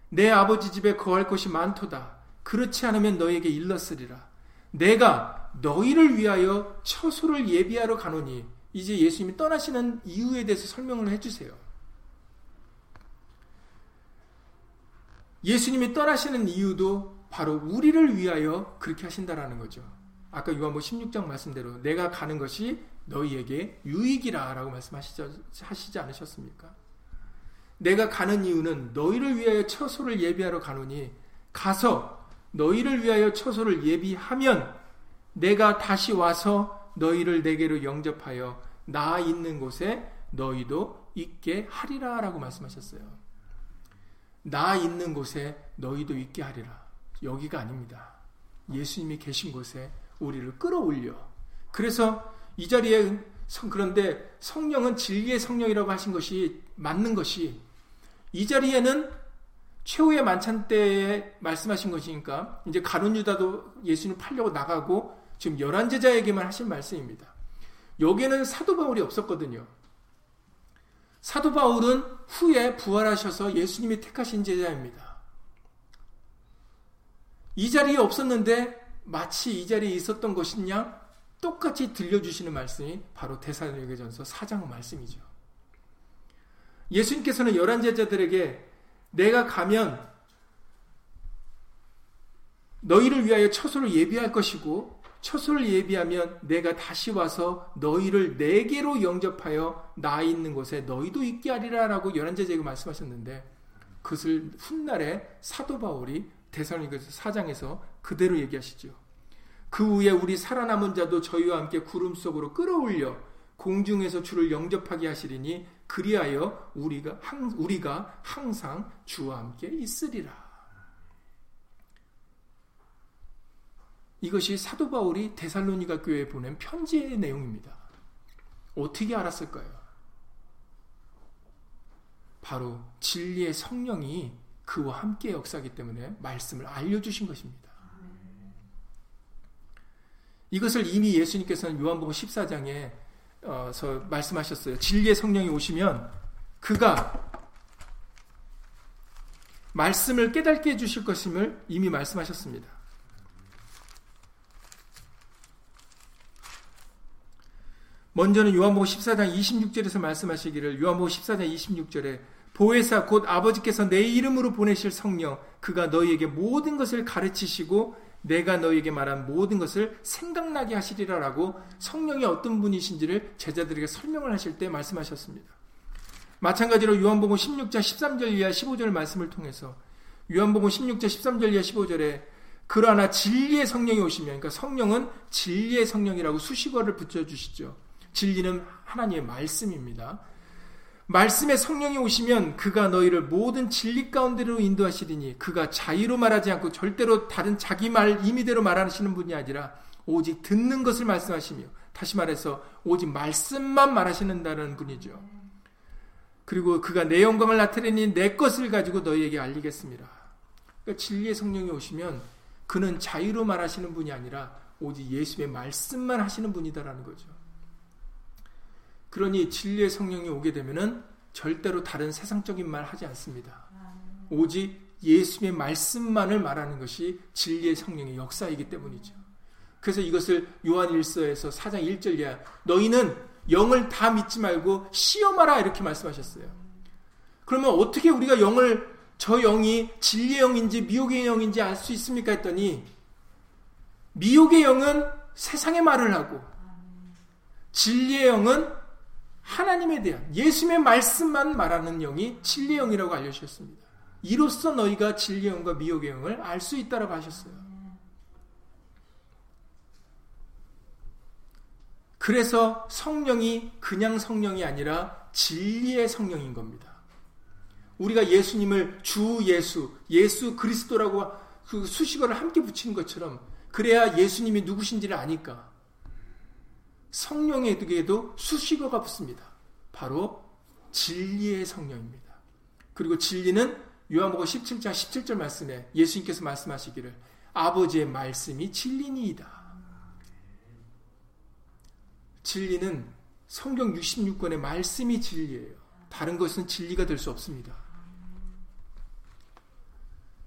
내 아버지 집에 거할 것이 많도다. 그렇지 않으면 너에게 일렀으리라. 내가 너희를 위하여 처소를 예비하러 가노니 이제 예수님이 떠나시는 이유에 대해서 설명을 해주세요. 예수님이 떠나시는 이유도 바로 우리를 위하여 그렇게 하신다라는 거죠. 아까 요한복 16장 말씀대로 내가 가는 것이 너희에게 유익이라 라고 말씀하시지 않으셨습니까? 내가 가는 이유는 너희를 위하여 처소를 예비하러 가노니 가서 너희를 위하여 처소를 예비하면 내가 다시 와서 너희를 내게로 영접하여 나 있는 곳에 너희도 있게 하리라 라고 말씀하셨어요. 나 있는 곳에 너희도 있게 하리라. 여기가 아닙니다. 예수님이 계신 곳에 우리를 끌어올려. 그래서 이 자리에 그런데 성령은 진리의 성령이라고 하신 것이 맞는 것이 이 자리에는 최후의 만찬 때에 말씀하신 것이니까 이제 가룟 유다도 예수님 팔려고 나가고 지금 열한 제자에게만 하신 말씀입니다. 여기는 사도 바울이 없었거든요. 사도 바울은 후에 부활하셔서 예수님이 택하신 제자입니다. 이 자리에 없었는데 마치 이 자리에 있었던 것이냐 똑같이 들려주시는 말씀이 바로 대사로니전서 4장 말씀이죠. 예수님께서는 열한 제자들에게 내가 가면 너희를 위하여 처소를 예비할 것이고 처소를 예비하면 내가 다시 와서 너희를 내게로 영접하여 나 있는 곳에 너희도 있게 하리라라고 열한 제자에게 말씀하셨는데 그것을 훗날에 사도 바울이 대사로니서 4장에서 그대로 얘기하시죠. 그 후에 우리 살아남은 자도 저희와 함께 구름 속으로 끌어올려 공중에서 주를 영접하게 하시리니 그리하여 우리가 항, 우리가 항상 주와 함께 있으리라. 이것이 사도 바울이 데살로니가 교회에 보낸 편지의 내용입니다. 어떻게 알았을까요? 바로 진리의 성령이 그와 함께 역사하기 때문에 말씀을 알려주신 것입니다. 이것을 이미 예수님께서는 요한복음 14장에 서 말씀하셨어요. 진리의 성령이 오시면 그가 말씀을 깨닫게 해주실 것임을 이미 말씀하셨습니다. 먼저는 요한복음 14장 26절에서 말씀하시기를 요한복음 14장 26절에 보혜사 곧 아버지께서 내 이름으로 보내실 성령 그가 너희에게 모든 것을 가르치시고 내가 너에게 말한 모든 것을 생각나게 하시리라라고 성령이 어떤 분이신지를 제자들에게 설명을 하실 때 말씀하셨습니다. 마찬가지로 요한복음 16장 13절 이하 15절 말씀을 통해서 요한복음 16장 13절 이하 15절에 그러나 진리의 성령이 오시면 그러니까 성령은 진리의 성령이라고 수식어를 붙여 주시죠. 진리는 하나님의 말씀입니다. 말씀의 성령이 오시면 그가 너희를 모든 진리 가운데로 인도하시리니 그가 자의로 말하지 않고 절대로 다른 자기 말 임의대로 말하시는 분이 아니라 오직 듣는 것을 말씀하시며 다시 말해서 오직 말씀만 말하시는다는 분이죠. 그리고 그가 내 영광을 나타내니 내 것을 가지고 너희에게 알리겠습니다. 그러니까 진리의 성령이 오시면 그는 자유로 말하시는 분이 아니라 오직 예수의 말씀만 하시는 분이다라는 거죠. 그러니 진리의 성령이 오게 되면은 절대로 다른 세상적인 말 하지 않습니다. 오직 예수의 말씀만을 말하는 것이 진리의 성령의 역사이기 때문이죠. 그래서 이것을 요한 1서에서 4장 1절 이하 너희는 영을 다 믿지 말고 시험하라 이렇게 말씀하셨어요. 그러면 어떻게 우리가 영을 저 영이 진리의 영인지 미혹의 영인지 알 수 있습니까 했더니 미혹의 영은 세상의 말을 하고 진리의 영은 하나님에 대한 예수님의 말씀만 말하는 영이 진리의 영이라고 알려주셨습니다. 이로써 너희가 진리의 영과 미혹의 영을 알 수 있다라고 하셨어요. 그래서 성령이 그냥 성령이 아니라 진리의 성령인 겁니다. 우리가 예수님을 주 예수, 예수 그리스도라고 그 수식어를 함께 붙이는 것처럼 그래야 예수님이 누구신지를 아니까 성령에게도 수식어가 붙습니다. 바로 진리의 성령입니다. 그리고 진리는 요한복음 17장 17절 말씀에 예수님께서 말씀하시기를 아버지의 말씀이 진리니이다. 진리는 성경 66권의 말씀이 진리예요. 다른 것은 진리가 될 수 없습니다.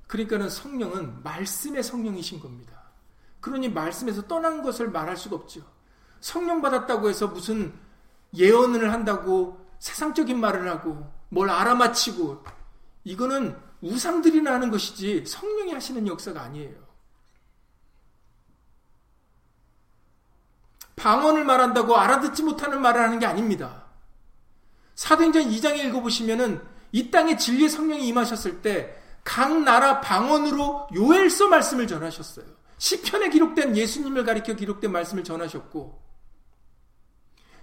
그러니까는 성령은 말씀의 성령이신 겁니다. 그러니 말씀에서 떠난 것을 말할 수가 없죠. 성령 받았다고 해서 무슨 예언을 한다고 세상적인 말을 하고 뭘 알아맞히고 이거는 우상들이나 하는 것이지 성령이 하시는 역사가 아니에요. 방언을 말한다고 알아듣지 못하는 말을 하는 게 아닙니다. 사도행전 2장에 읽어보시면은 이 땅에 진리의 성령이 임하셨을 때 각 나라 방언으로 요엘서 말씀을 전하셨어요. 시편에 기록된 예수님을 가리켜 기록된 말씀을 전하셨고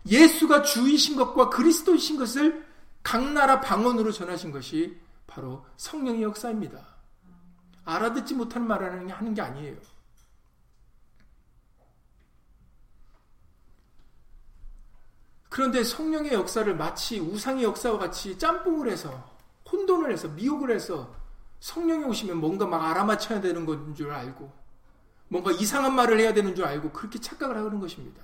예수가 주이신 것과 그리스도이신 것을 각 나라 방언으로 전하신 것이 바로 성령의 역사입니다. 알아듣지 못하는 말을 하는 게 아니에요. 그런데 성령의 역사를 마치 우상의 역사와 같이 짬뽕을 해서 혼돈을 해서 미혹을 해서 성령이 오시면 뭔가 막 알아맞혀야 되는 건 줄 알고 뭔가 이상한 말을 해야 되는 줄 알고 그렇게 착각을 하는 것입니다.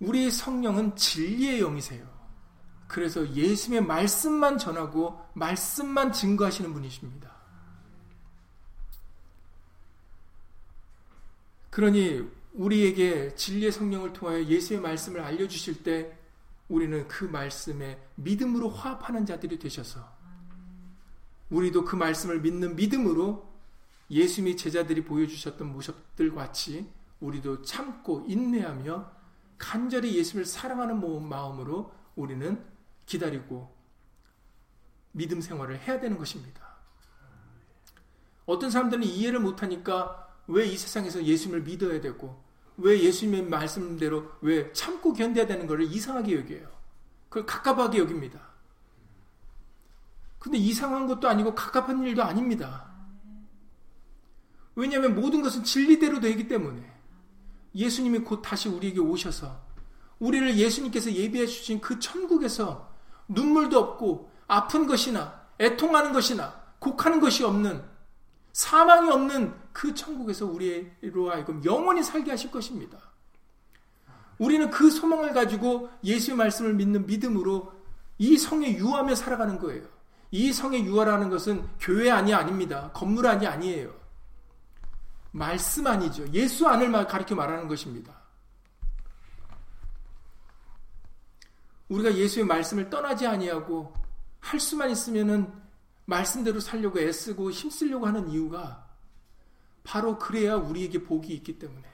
우리의 성령은 진리의 영이세요. 그래서 예수님의 말씀만 전하고 말씀만 증거하시는 분이십니다. 그러니 우리에게 진리의 성령을 통하여 예수의 말씀을 알려주실 때 우리는 그 말씀에 믿음으로 화합하는 자들이 되셔서 우리도 그 말씀을 믿는 믿음으로 예수님이 제자들이 보여주셨던 모습들 같이 우리도 참고 인내하며 간절히 예수를 사랑하는 마음으로 우리는 기다리고 믿음 생활을 해야 되는 것입니다. 어떤 사람들은 이해를 못하니까 왜 이 세상에서 예수님을 믿어야 되고 왜 예수님의 말씀대로 왜 참고 견뎌야 되는 것을 이상하게 여겨요. 그걸 갑갑하게 여깁니다. 근데 이상한 것도 아니고 갑갑한 일도 아닙니다. 왜냐하면 모든 것은 진리대로 되기 때문에 예수님이 곧 다시 우리에게 오셔서 우리를 예수님께서 예비해 주신 그 천국에서 눈물도 없고 아픈 것이나 애통하는 것이나 곡하는 것이 없는 사망이 없는 그 천국에서 우리로 하여금 영원히 살게 하실 것입니다. 우리는 그 소망을 가지고 예수의 말씀을 믿는 믿음으로 이 성에 유하며 살아가는 거예요. 이 성에 유하라는 것은 교회 안이 아닙니다. 건물 안이 아니에요. 말씀 아니죠. 예수 안을 가리켜 말하는 것입니다. 우리가 예수의 말씀을 떠나지 아니하고 할 수만 있으면은 말씀대로 살려고 애쓰고 힘쓰려고 하는 이유가 바로 그래야 우리에게 복이 있기 때문에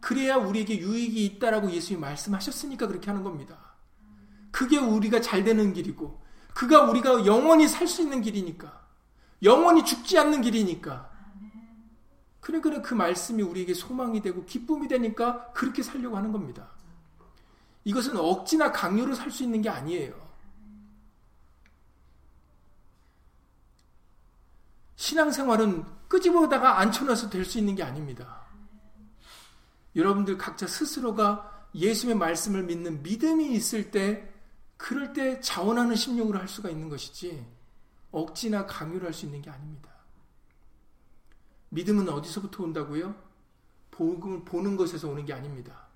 그래야 우리에게 유익이 있다라고 예수님이 말씀하셨으니까 그렇게 하는 겁니다. 그게 우리가 잘 되는 길이고 그가 우리가 영원히 살 수 있는 길이니까 영원히 죽지 않는 길이니까 그래 그 말씀이 우리에게 소망이 되고 기쁨이 되니까 그렇게 살려고 하는 겁니다. 이것은 억지나 강요로 살 수 있는 게 아니에요. 신앙생활은 끄집어다가 앉혀놔서 될 수 있는 게 아닙니다. 여러분들 각자 스스로가 예수의 말씀을 믿는 믿음이 있을 때, 그럴 때 자원하는 심령으로 할 수가 있는 것이지, 억지나 강요를 할 수 있는 게 아닙니다. 믿음은 어디서부터 온다고요? 복음을 보는 것에서 오는 게 아닙니다.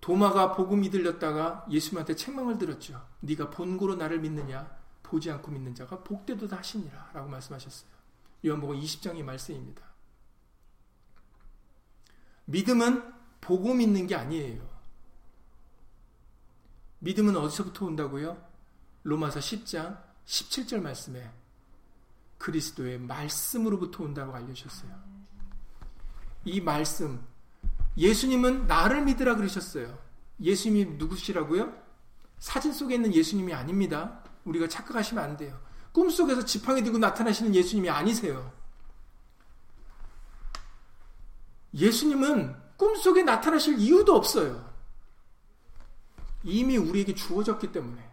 도마가 복음이 들렸다가 예수님한테 책망을 들었죠. 네가 본고로 나를 믿느냐? 보지 않고 믿는 자가 복되도다 하시니라 라고 말씀하셨어요. 요한복음 20장의 말씀입니다. 믿음은 보고 믿는 게 아니에요. 믿음은 어디서부터 온다고요? 로마서 10장 17절 말씀에 그리스도의 말씀으로부터 온다고 알려주셨어요. 이 말씀, 예수님은 나를 믿으라 그러셨어요. 예수님이 누구시라고요? 사진 속에 있는 예수님이 아닙니다. 우리가 착각하시면 안 돼요. 꿈속에서 지팡이 들고 나타나시는 예수님이 아니세요. 예수님은 꿈속에 나타나실 이유도 없어요. 이미 우리에게 주어졌기 때문에.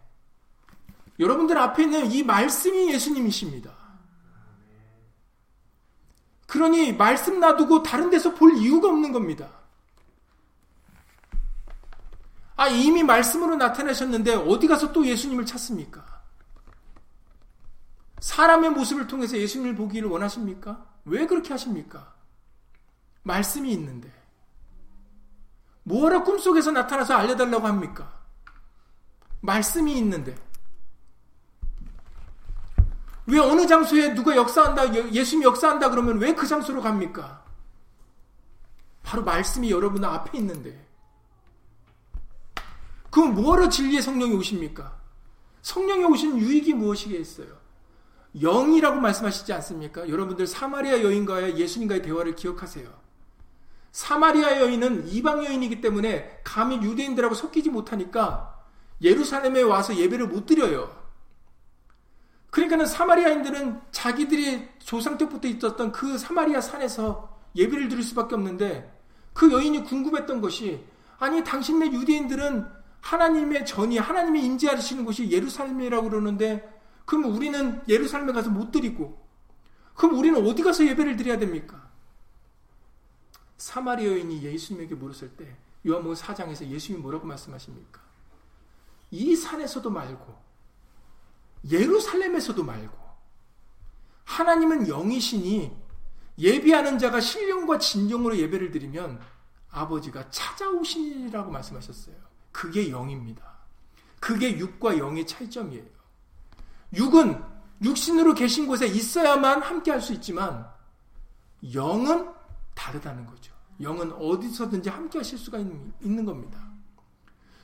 여러분들 앞에 있는 이 말씀이 예수님이십니다. 그러니 말씀 놔두고 다른 데서 볼 이유가 없는 겁니다. 아, 이미 말씀으로 나타나셨는데 어디 가서 또 예수님을 찾습니까? 사람의 모습을 통해서 예수님을 보기를 원하십니까? 왜 그렇게 하십니까? 말씀이 있는데. 뭐하러 꿈속에서 나타나서 알려달라고 합니까? 말씀이 있는데. 왜 어느 장소에 누가 역사한다, 예수님이 역사한다 그러면 왜 그 장소로 갑니까? 바로 말씀이 여러분 앞에 있는데. 그럼 뭐하러 진리의 성령이 오십니까? 성령이 오신 유익이 무엇이겠어요? 영이라고 말씀하시지 않습니까? 여러분들 사마리아 여인과의 예수님과의 대화를 기억하세요. 사마리아 여인은 이방 여인이기 때문에 감히 유대인들하고 섞이지 못하니까 예루살렘에 와서 예배를 못 드려요. 그러니까는 사마리아인들은 자기들이 조상 때부터 있었던 그 사마리아 산에서 예배를 드릴 수밖에 없는데 그 여인이 궁금했던 것이 아니 당신네 유대인들은 하나님의 전이 하나님의 임재하시는 곳이 예루살렘이라고 그러는데 그럼 우리는 예루살렘에 가서 못 드리고 그럼 우리는 어디 가서 예배를 드려야 됩니까? 사마리아 여인이 예수님에게 물었을 때 요한복음 4장에서 예수님이 뭐라고 말씀하십니까? 이 산에서도 말고 예루살렘에서도 말고 하나님은 영이시니 예비하는 자가 신령과 진정으로 예배를 드리면 아버지가 찾아오시니라고 말씀하셨어요. 그게 영입니다. 그게 육과 영의 차이점이에요. 육은 육신으로 계신 곳에 있어야만 함께 할 수 있지만 영은 다르다는 거죠. 영은 어디서든지 함께 하실 수가 있는, 있는 겁니다.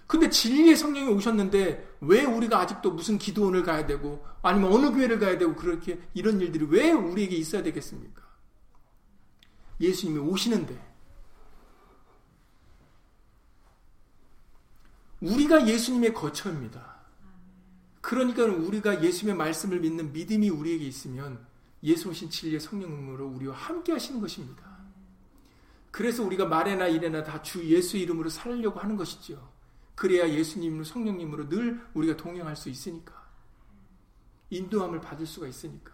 근데 진리의 성령이 오셨는데 왜 우리가 아직도 무슨 기도원을 가야 되고 아니면 어느 교회를 가야 되고 그렇게 이런 일들이 왜 우리에게 있어야 되겠습니까? 예수님이 오시는데 우리가 예수님의 거처입니다. 그러니까 우리가 예수님의 말씀을 믿는 믿음이 우리에게 있으면 예수 오신 진리의 성령으로 우리와 함께 하시는 것입니다. 그래서 우리가 말에나 일에나 다 주 예수 이름으로 살려고 하는 것이죠. 그래야 예수님으로 성령님으로 늘 우리가 동행할 수 있으니까. 인도함을 받을 수가 있으니까.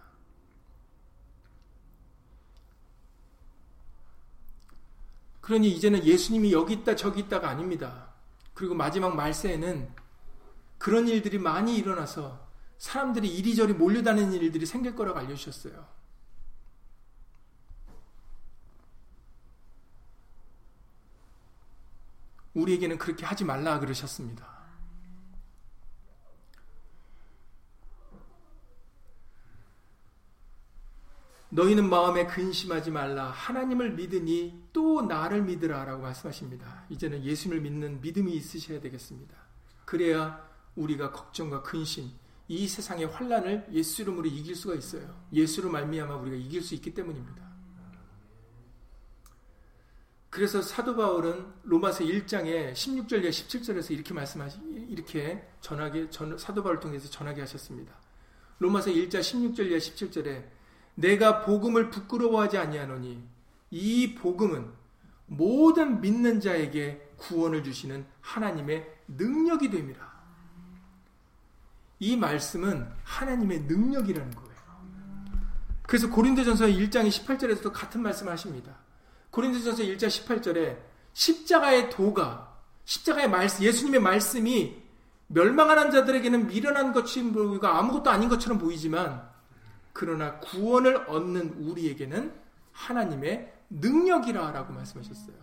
그러니 이제는 예수님이 여기 있다 저기 있다가 아닙니다. 그리고 마지막 말세에는 그런 일들이 많이 일어나서 사람들이 이리저리 몰려다니는 일들이 생길 거라고 알려주셨어요. 우리에게는 그렇게 하지 말라 그러셨습니다. 너희는 마음에 근심하지 말라. 하나님을 믿으니 또 나를 믿으라. 라고 말씀하십니다. 이제는 예수님을 믿는 믿음이 있으셔야 되겠습니다. 그래야 우리가 걱정과 근심, 이 세상의 환란을 예수 이름으로 이길 수가 있어요. 예수로 말미암아 우리가 이길 수 있기 때문입니다. 그래서 사도 바울은 로마서 1장에 16절에 17절에서 이렇게 말씀하시 이렇게 전하게 전, 사도 바울 통해서 전하게 하셨습니다. 로마서 1장 16절에 17절에 내가 복음을 부끄러워하지 아니하노니 이 복음은 모든 믿는 자에게 구원을 주시는 하나님의 능력이 됨이라. 이 말씀은 하나님의 능력이라는 거예요. 그래서 고린도전서 1장 18절에서도 같은 말씀을 하십니다. 고린도전서 1장 18절에 십자가의 도가 십자가의 말씀 예수님의 말씀이 멸망하는 자들에게는 미련한 것이 보이고 아무것도 아닌 것처럼 보이지만 그러나 구원을 얻는 우리에게는 하나님의 능력이라라고 말씀하셨어요.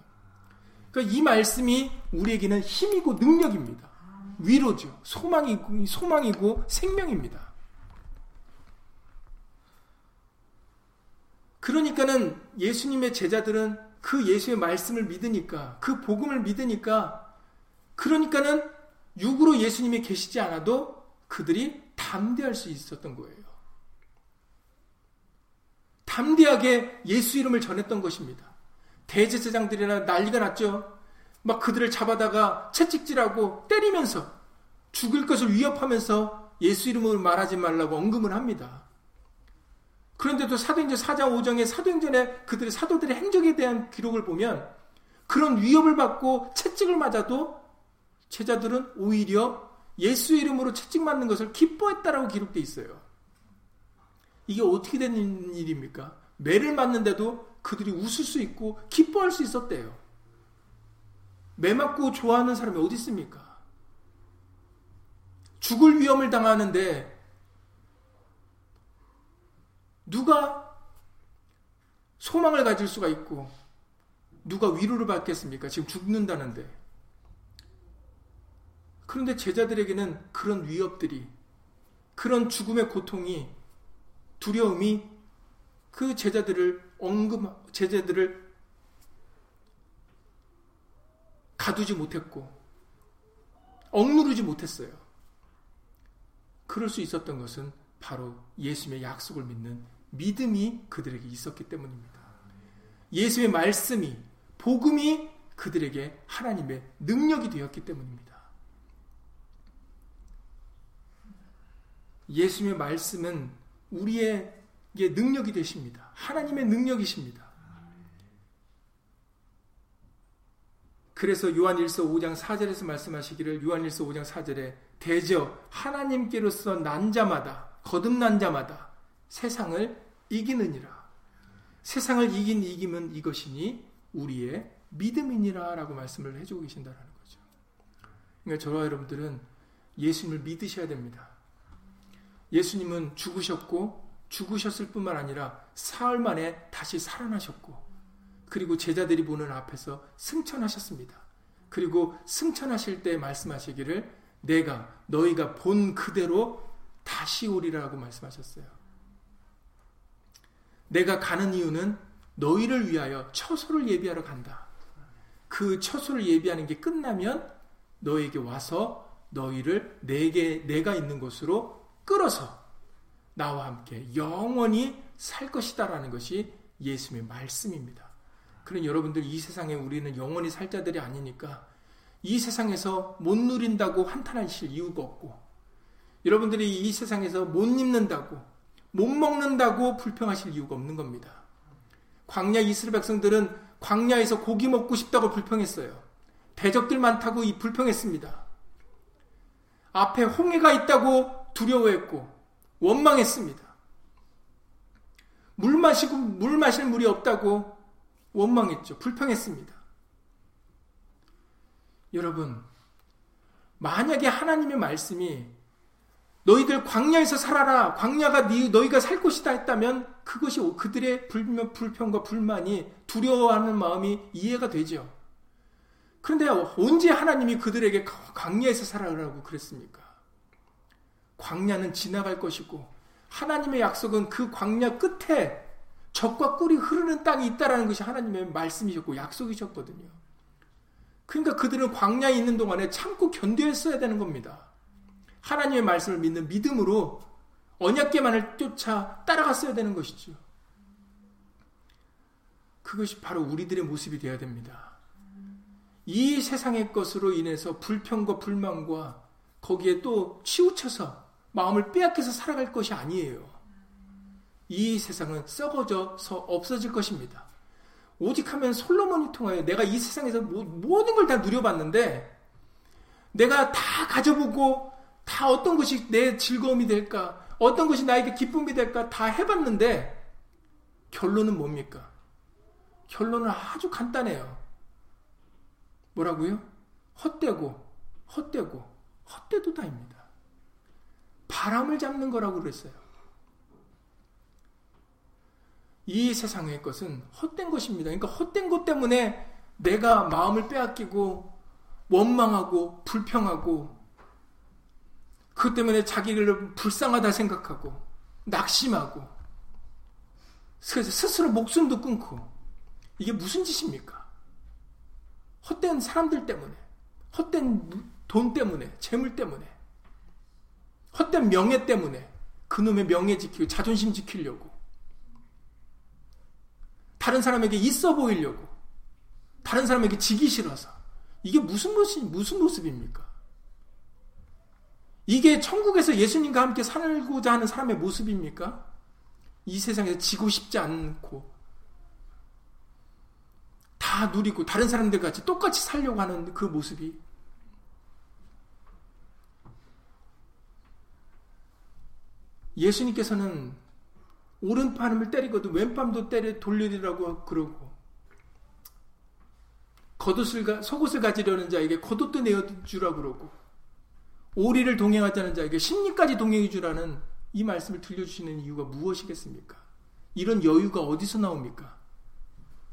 그러니까 이 말씀이 우리에게는 힘이고 능력입니다. 위로죠. 소망이고 소망이고 생명입니다. 그러니까는 예수님의 제자들은 그 예수의 말씀을 믿으니까 그 복음을 믿으니까 그러니까는 육으로 예수님이 계시지 않아도 그들이 담대할 수 있었던 거예요. 담대하게 예수 이름을 전했던 것입니다. 대제사장들이나 난리가 났죠. 막 그들을 잡아다가 채찍질하고 때리면서 죽을 것을 위협하면서 예수 이름으로 말하지 말라고 언금을 합니다. 그런데도 사도행전 4장 5장의 사도행전에 그들의 사도들의 행적에 대한 기록을 보면 그런 위협을 받고 채찍을 맞아도 제자들은 오히려 예수 이름으로 채찍 맞는 것을 기뻐했다라고 기록되어 있어요. 이게 어떻게 된 일입니까? 매를 맞는데도 그들이 웃을 수 있고 기뻐할 수 있었대요. 매 맞고 좋아하는 사람이 어디 있습니까? 죽을 위험을 당하는데 누가 소망을 가질 수가 있고 누가 위로를 받겠습니까? 지금 죽는다는데. 그런데 제자들에게는 그런 위협들이 그런 죽음의 고통이 두려움이 그 제자들을 언급 제자들을 가두지 못했고 억누르지 못했어요. 그럴 수 있었던 것은 바로 예수님의 약속을 믿는 믿음이 그들에게 있었기 때문입니다. 예수의 말씀이 복음이 그들에게 하나님의 능력이 되었기 때문입니다. 예수님의 말씀은 우리에게 능력이 되십니다. 하나님의 능력이십니다. 그래서 요한일서 5장 4절에서 말씀하시기를 요한일서 5장 4절에 대저 하나님께로서 난 자마다 거듭난 자마다 세상을 이기느니라. 세상을 이긴 이김은 이것이니 우리의 믿음이니라 라고 말씀을 해주고 계신다는 거죠. 그러니까 저와 여러분들은 예수님을 믿으셔야 됩니다. 예수님은 죽으셨고 죽으셨을 뿐만 아니라 사흘 만에 다시 살아나셨고 그리고 제자들이 보는 앞에서 승천하셨습니다. 그리고 승천하실 때 말씀하시기를 내가 너희가 본 그대로 다시 오리라고 말씀하셨어요. 내가 가는 이유는 너희를 위하여 처소를 예비하러 간다. 그 처소를 예비하는 게 끝나면 너에게 와서 너희를 내게 내가 있는 곳으로 끌어서 나와 함께 영원히 살 것이다라는 것이 예수님의 말씀입니다. 그런 여러분들 이 세상에 우리는 영원히 살 자들이 아니니까 이 세상에서 못 누린다고 한탄하실 이유가 없고 여러분들이 이 세상에서 못 입는다고 못 먹는다고 불평하실 이유가 없는 겁니다. 광야 이스라엘 백성들은 광야에서 고기 먹고 싶다고 불평했어요. 대적들 많다고 이 불평했습니다. 앞에 홍해가 있다고 두려워했고 원망했습니다. 물 마시고 물 마실 물이 없다고 원망했죠. 불평했습니다. 여러분, 만약에 하나님의 말씀이 너희들 광야에서 살아라. 광야가 너희가 살 곳이다 했다면 그것이 그들의 불평과 불만이 두려워하는 마음이 이해가 되죠. 그런데 언제 하나님이 그들에게 광야에서 살아라고 그랬습니까? 광야는 지나갈 것이고 하나님의 약속은 그 광야 끝에 적과 꿀이 흐르는 땅이 있다라는 것이 하나님의 말씀이셨고 약속이셨거든요. 그러니까 그들은 광야에 있는 동안에 참고 견뎌했어야 되는 겁니다. 하나님의 말씀을 믿는 믿음으로 언약계만을 쫓아 따라갔어야 되는 것이죠. 그것이 바로 우리들의 모습이 되어야 됩니다. 이 세상의 것으로 인해서 불평과 불만과 거기에 또 치우쳐서 마음을 빼앗겨서 살아갈 것이 아니에요. 이 세상은 썩어져서 없어질 것입니다. 오직 하면 솔로몬이 통하여 내가 이 세상에서 모든 걸 다 누려봤는데 내가 다 가져보고 다 어떤 것이 내 즐거움이 될까 어떤 것이 나에게 기쁨이 될까 다 해봤는데 결론은 뭡니까? 결론은 아주 간단해요. 뭐라고요? 헛되고 헛되고 헛되도다입니다. 바람을 잡는 거라고 그랬어요. 이 세상의 것은 헛된 것입니다. 그러니까 헛된 것 때문에 내가 마음을 빼앗기고 원망하고 불평하고 그 때문에 자기를 불쌍하다 생각하고 낙심하고 스스로 목숨도 끊고 이게 무슨 짓입니까? 헛된 사람들 때문에 헛된 돈 때문에 재물 때문에 헛된 명예 때문에 그놈의 명예 지키고 자존심 지키려고 다른 사람에게 있어 보이려고 다른 사람에게 지기 싫어서 이게 무슨 모습 무슨 모습입니까? 이게 천국에서 예수님과 함께 살고자 하는 사람의 모습입니까? 이 세상에서 지고 싶지 않고 다 누리고 다른 사람들 같이 똑같이 살려고 하는 그 모습이 예수님께서는 오른팔을 때리거든 왼팔도 때려 돌리라고 그러고 겉옷을 속옷을 가지려는 자에게 겉옷도 내어 주라 그러고 오리를 동행하자는 자에게 심리까지 동행해 주라는 이 말씀을 들려주시는 이유가 무엇이겠습니까? 이런 여유가 어디서 나옵니까?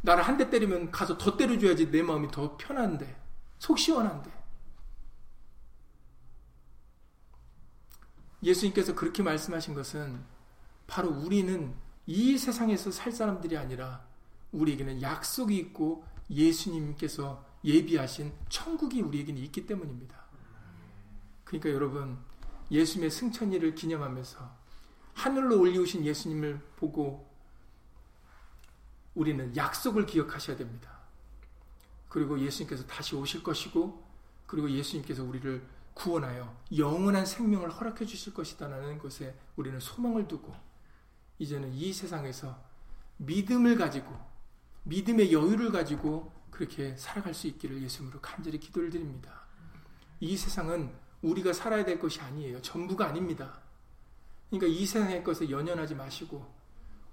나를 한 대 때리면 가서 더 때려줘야지 내 마음이 더 편한데 속 시원한데 예수님께서 그렇게 말씀하신 것은 바로 우리는 이 세상에서 살 사람들이 아니라 우리에게는 약속이 있고 예수님께서 예비하신 천국이 우리에게는 있기 때문입니다. 그러니까 여러분 예수님의 승천일을 기념하면서 하늘로 올리우신 예수님을 보고 우리는 약속을 기억하셔야 됩니다. 그리고 예수님께서 다시 오실 것이고 그리고 예수님께서 우리를 구원하여 영원한 생명을 허락해 주실 것이다라는 것에 우리는 소망을 두고 이제는 이 세상에서 믿음을 가지고 믿음의 여유를 가지고 그렇게 살아갈 수 있기를 예수님으로 간절히 기도를 드립니다. 이 세상은 우리가 살아야 될 것이 아니에요. 전부가 아닙니다. 그러니까 이 세상의 것에 연연하지 마시고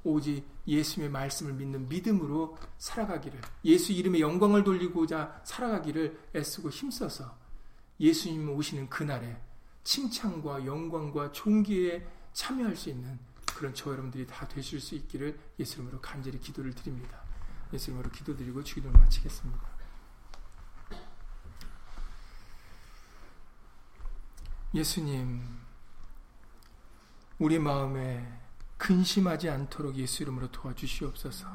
오직 예수님의 말씀을 믿는 믿음으로 살아가기를 예수 이름의 영광을 돌리고자 살아가기를 애쓰고 힘써서 예수님 오시는 그날에 칭찬과 영광과 존귀에 참여할 수 있는 그런 저 여러분들이 다 되실 수 있기를 예수님으로 간절히 기도를 드립니다. 예수님으로 기도드리고 주기도를 마치겠습니다. 예수님, 우리 마음에 근심하지 않도록 예수 이름으로 도와주시옵소서.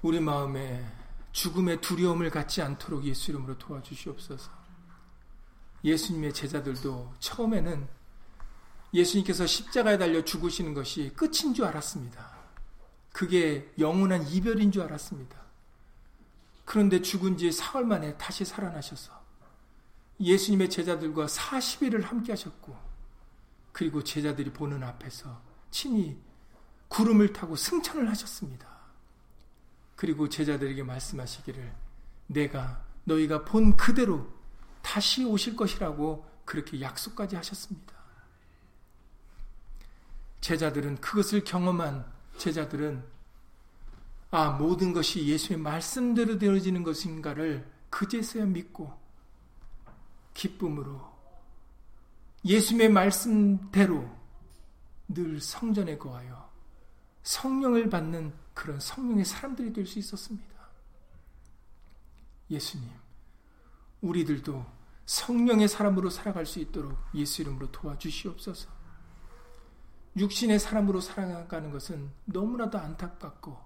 우리 마음에 죽음의 두려움을 갖지 않도록 예수 이름으로 도와주시옵소서. 예수님의 제자들도 처음에는 예수님께서 십자가에 달려 죽으시는 것이 끝인 줄 알았습니다. 그게 영원한 이별인 줄 알았습니다. 그런데 죽은 지 사흘 만에 다시 살아나셔서 예수님의 제자들과 40일을 함께 하셨고 그리고 제자들이 보는 앞에서 친히 구름을 타고 승천을 하셨습니다. 그리고 제자들에게 말씀하시기를 내가 너희가 본 그대로 다시 오실 것이라고 그렇게 약속까지 하셨습니다. 제자들은 그것을 경험한 제자들은 아 모든 것이 예수의 말씀대로 되어지는 것인가를 그제서야 믿고 기쁨으로 예수의 말씀대로 늘 성전에 거하여 성령을 받는 그런 성령의 사람들이 될 수 있었습니다. 예수님, 우리들도 성령의 사람으로 살아갈 수 있도록 예수 이름으로 도와주시옵소서. 육신의 사람으로 살아가는 것은 너무나도 안타깝고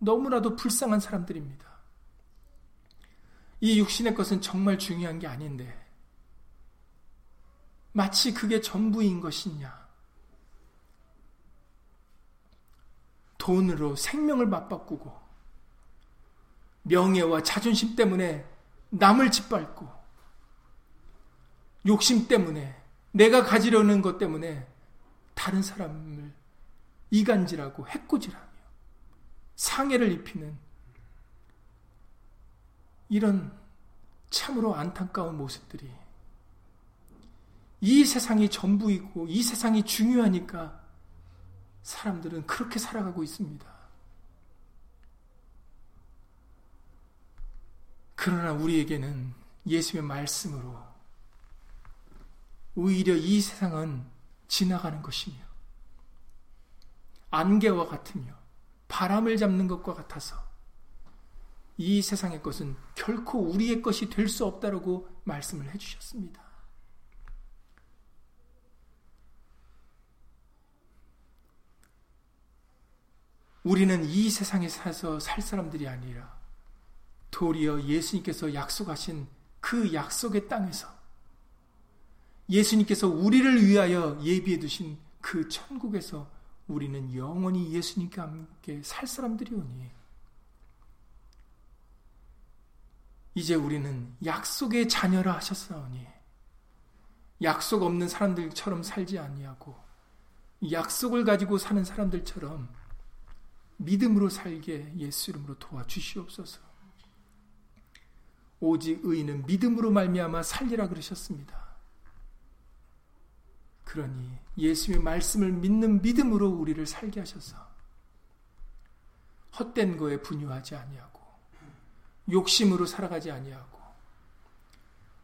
너무나도 불쌍한 사람들입니다. 이 육신의 것은 정말 중요한 게 아닌데 마치 그게 전부인 것이냐. 돈으로 생명을 맞바꾸고 명예와 자존심 때문에 남을 짓밟고 욕심 때문에 내가 가지려는 것 때문에 다른 사람을 이간질하고 해코질하며 상해를 입히는 이런 참으로 안타까운 모습들이 이 세상이 전부이고 이 세상이 중요하니까 사람들은 그렇게 살아가고 있습니다. 그러나 우리에게는 예수의 말씀으로 오히려 이 세상은 지나가는 것이며 안개와 같으며 바람을 잡는 것과 같아서 이 세상의 것은 결코 우리의 것이 될 수 없다라고 말씀을 해주셨습니다. 우리는 이 세상에 사서 살 사람들이 아니라 도리어 예수님께서 약속하신 그 약속의 땅에서 예수님께서 우리를 위하여 예비해 두신 그 천국에서 우리는 영원히 예수님과 함께 살 사람들이 오니 이제 우리는 약속의 자녀라 하셨사오니 약속 없는 사람들처럼 살지 아니하고 약속을 가지고 사는 사람들처럼 믿음으로 살게 예수 이름으로 도와주시옵소서. 오직 의인은 믿음으로 말미암아 살리라 그러셨습니다. 그러니 예수의 말씀을 믿는 믿음으로 우리를 살게 하셔서 헛된 거에 분유하지 아니하고 욕심으로 살아가지 아니하고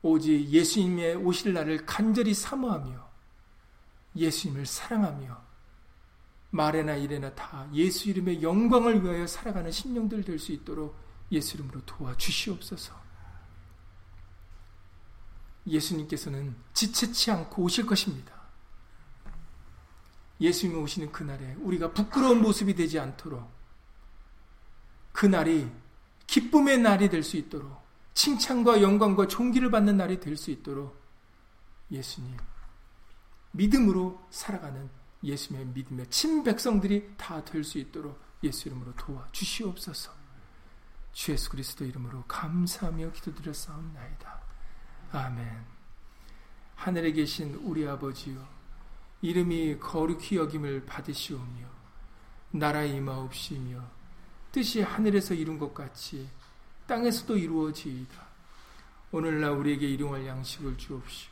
오직 예수님의 오실 날을 간절히 사모하며 예수님을 사랑하며 말에나 일에나 다 예수 이름의 영광을 위하여 살아가는 신령들 될 수 있도록 예수 이름으로 도와주시옵소서. 예수님께서는 지체치 않고 오실 것입니다. 예수님이 오시는 그날에 우리가 부끄러운 모습이 되지 않도록 그날이 기쁨의 날이 될 수 있도록 칭찬과 영광과 존귀를 받는 날이 될 수 있도록 예수님 믿음으로 살아가는 예수님의 믿음의 친 백성들이 다 될 수 있도록 예수 이름으로 도와 주시옵소서. 주 예수 그리스도 이름으로 감사하며 기도드렸사옵나이다. 아멘. 하늘에 계신 우리 아버지요 이름이 거룩히 여김을 받으시오며 나라 임하옵시며 뜻이 하늘에서 이룬 것 같이 땅에서도 이루어지이다. 오늘날 우리에게 일용할 양식을 주옵시고